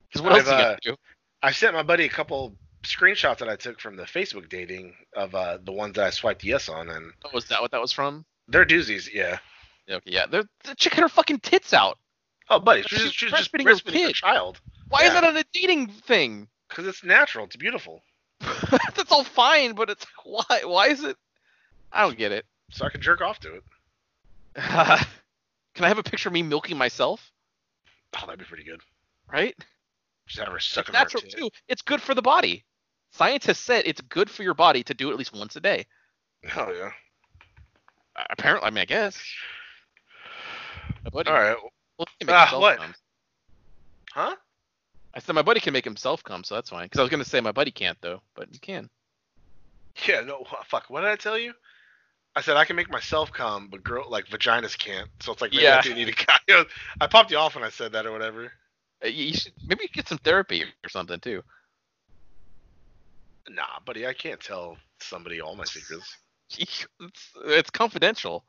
Because what else I've, you uh, do? I sent my buddy a couple screenshots that I took from the Facebook dating of uh, the ones that I swiped yes on, and Oh, was that what that was from? they're doozies. Yeah. Yeah, Okay, yeah. They're, the chick had her fucking tits out. Oh, buddy, she's She's just, she's just breastfeeding her her child Why is that on a dating thing? because it's natural. It's beautiful. That's all fine, but it's why? Why is it? I don't get it. So I can jerk off to it. Can I have a picture of me milking myself? Oh, that'd be pretty good. Right? Just have her It's on her natural too. It's good for the body. Scientists said it's good for your body to do it at least once a day. Hell yeah. Uh, Apparently, I mean, I guess. My buddy, All right. well, he can make himself what? come. Huh? I said my buddy can make himself come, so that's fine. Because I was gonna say my buddy can't though, but you can. Yeah. No. Fuck. What did I tell you? I said I can make myself come, but girl like vaginas can't. So it's like maybe Yeah. I do need a guy. I popped you off when I said that or whatever. Uh, You should maybe you get some therapy or something too. Nah, buddy, I can't tell somebody all my secrets. It's, it's confidential.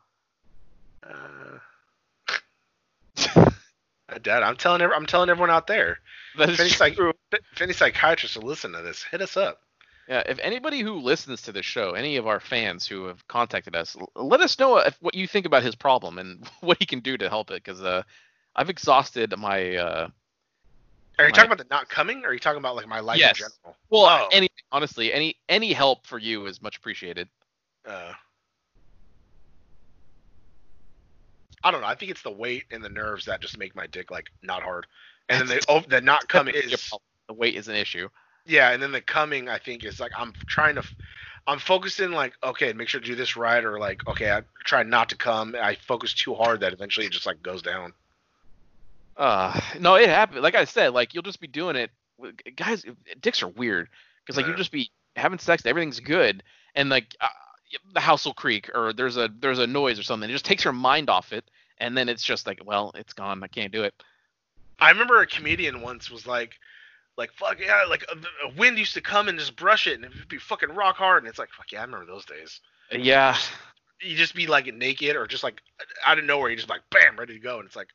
Uh, Dad, I'm telling every, I'm telling everyone out there. That If any, is psych- true. if any psychiatrists are listening to this, hit us up. Yeah, if anybody who listens to this show, any of our fans who have contacted us, let us know if, what you think about his problem and what he can do to help it. Because uh, I've exhausted my uh, Are you My- talking about the not coming, or are you talking about like my life Yes. in general? well, Oh. any honestly, any any help for you is much appreciated. Uh, I don't know. I think it's the weight and the nerves that just make my dick like not hard, and then the oh, the not coming is. The weight is an issue. Yeah, and then the coming I think is like I'm trying to, I'm focusing like okay, make sure to do this right, or like okay, I try not to come. I focus too hard that eventually it just like goes down. Uh, no, it happened. Like I said, like you'll just be doing it. Guys, dicks are weird because like Yeah. you'll just be having sex, everything's good, and like uh, the house will creak or there's a there's a noise or something. It just takes your mind off it, and then it's just like, well, it's gone. I can't do it. I remember a comedian once was like, like fuck yeah, like uh, a, a uh, wind used to come and just brush it, and it'd be fucking rock hard, and it's like fuck yeah, I remember those days. Uh, yeah, You just be like naked or just like out of nowhere, you just like bam, ready to go, and it's like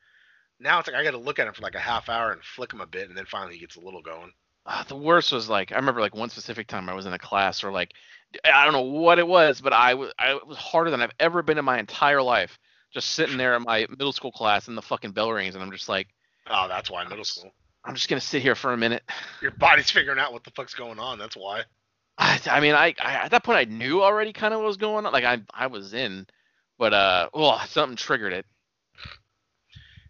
now it's like I got to look at him for like a half hour and flick him a bit, and then finally he gets a little going. Uh, the worst was like I remember like one specific time I was in a class or like I don't know what it was, but I was I was harder than I've ever been in my entire life. Just sitting there in my middle school class and the fucking bell rings and I'm just like Oh, that's why middle school. I'm just gonna sit here for a minute. Your body's figuring out what the fuck's going on. That's why. I, I mean I, I at that point I knew already kind of what was going on. Like I I was in, but uh oh something triggered it.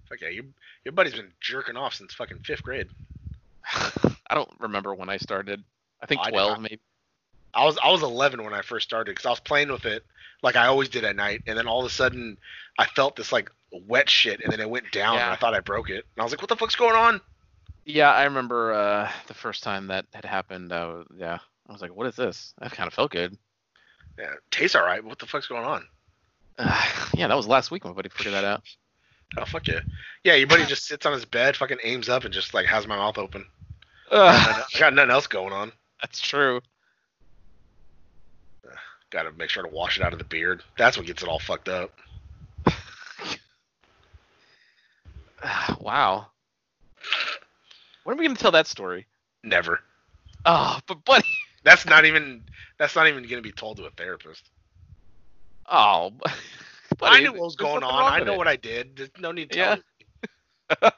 Fuck yeah, your your buddy's been jerking off since fucking fifth grade. I don't remember when I started. I think I- 12 I- maybe. I was I was 11 when I first started because I was playing with it like I always did at night, and then all of a sudden I felt this like wet shit, and then it went down, and I thought I broke it, and I was like, "What the fuck's going on?" Yeah, I remember uh the first time that had happened. Uh, yeah, I was like, what is this? That kind of felt good. Yeah, tastes all right. What the fuck's going on? Uh, yeah, that was last week. When my buddy figured that out. Oh fuck yeah, yeah. Your buddy just sits on his bed, fucking aims up, and just like has my mouth open. I got nothing else going on. that's true. Got to make sure to wash it out of the beard. That's what gets it all fucked up. wow. When are we gonna tell that story? Never. Oh, but buddy. That's not even. That's not even gonna be told to a therapist. Oh, buddy, I knew what was going on. I know it. what I did. There's no need to Yeah. tell me.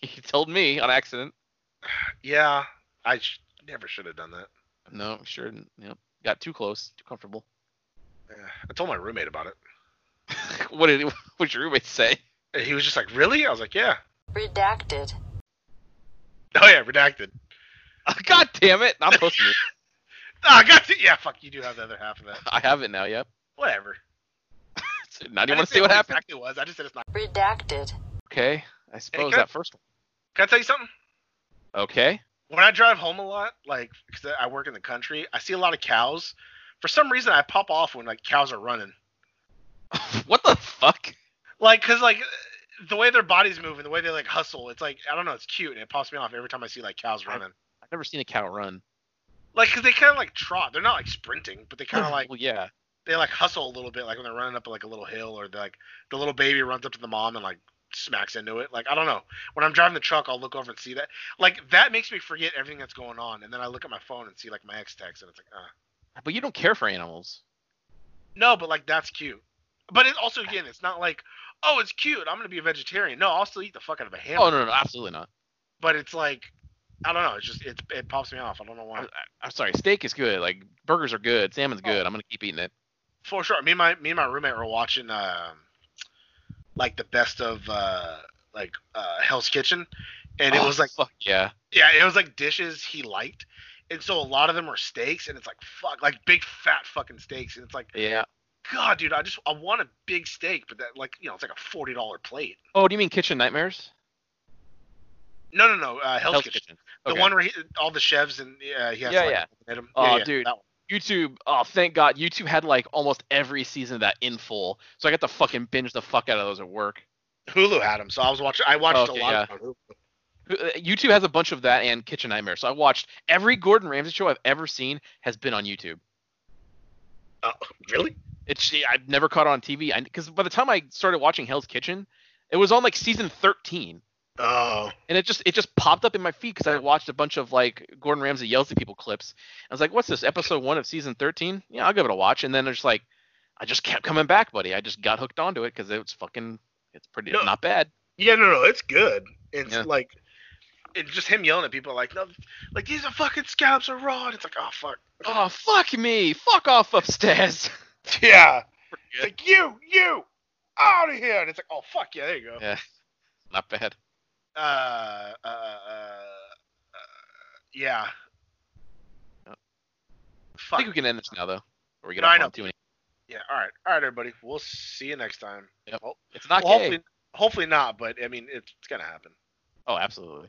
he told me on accident. Yeah, I sh- never should have done that. No, sure. didn't. Yep. Got too close, too comfortable. Yeah, I told my roommate about it. what did what did your roommate say? He was just like, "Really?" I was like, "Yeah." Redacted. Oh yeah, redacted. God damn it! I'm posting it. Ah, I got to. Yeah, fuck. You do have the other half of that. I have it now. Yep. Whatever. So now do you want to see what happened? Exactly was. I just said it's not. Redacted. Okay. I suppose can I- that first one. Can I tell you something? Okay. When I drive home a lot, like because I work in the country, I see a lot of cows. For some reason, I pop off when like cows are running. what the fuck? Like, cause like the way their bodies move and the way they like hustle, it's like I don't know, it's cute and it pops me off every time I see like cows running. I've never seen a cow run. Like, cause they kind of like trot. They're not like sprinting, but they kind of like well, yeah. they like hustle a little bit, like when they're running up like a little hill, or like the little baby runs up to the mom and like smacks into it. Like I don't know. When I'm driving the truck, I'll look over and see that. Like that makes me forget everything that's going on, and then I look at my phone and see like my ex text, and it's like, uh. But you don't care for animals. No, but like that's cute. But it also again, it's not like, oh, it's cute. I'm gonna be a vegetarian. No, I'll still eat the fuck out of a hamburger. Oh no, no, absolutely not. But it's like, I don't know. It's just it it pops me off. I don't know why. I, am sorry, steak is good. Like burgers are good. Salmon's good. Oh. I'm gonna keep eating it. For sure. Me and my me and my roommate were watching um like the best of uh like uh Hell's Kitchen, and it Oh, was like fuck yeah. yeah, it was like dishes he liked, and so a lot of them were steaks, and it's like fuck, like big fat fucking steaks, and it's like Yeah. God, dude, I just I want a big steak, but that like you know it's like a forty dollar plate. Oh, do you mean Kitchen Nightmares? No, no, no, uh, Hell's, Hell's Kitchen. Kitchen. The Okay. one where he, all the chefs and uh, he has Yeah, to, like, yeah. hit 'em. Oh, Yeah, yeah, dude. YouTube. Oh, thank God. YouTube had like almost every season of that in full, so I got to fucking binge the fuck out of those at work. Hulu had them, so I was watching. I watched Okay, a lot yeah. of Hulu. Uh, YouTube has a bunch of that and Kitchen Nightmares. So I watched every Gordon Ramsay show I've ever seen has been on YouTube. Oh, really? It's I've never caught it on TV because by the time I started watching Hell's Kitchen, it was on like season 13, Oh, and it just it just popped up in my feed because I watched a bunch of like Gordon Ramsay yells at people clips. I was like, "What's this? Episode one of season 13? Yeah, I'll give it a watch." And then it's like, I just kept coming back, buddy. I just got hooked onto it because it was fucking. It's pretty No. not bad. yeah, no, no, it's good. It's Yeah. like, it's just him yelling at people like, no, like these are fucking scallops are raw. And it's like, oh fuck. Oh fuck me! Fuck off upstairs. Yeah. It's like you, you, out of here. And it's like, oh fuck yeah, there you go. yeah, not bad. Uh, uh, uh, uh, yeah. I think we can end this now though. Or we get No, I off know. on too many. Yeah. All right. All right, everybody. We'll see you next time. Yep. Well, It's not well, hopefully, hopefully not. But I mean, it's, it's gonna happen. Oh, absolutely.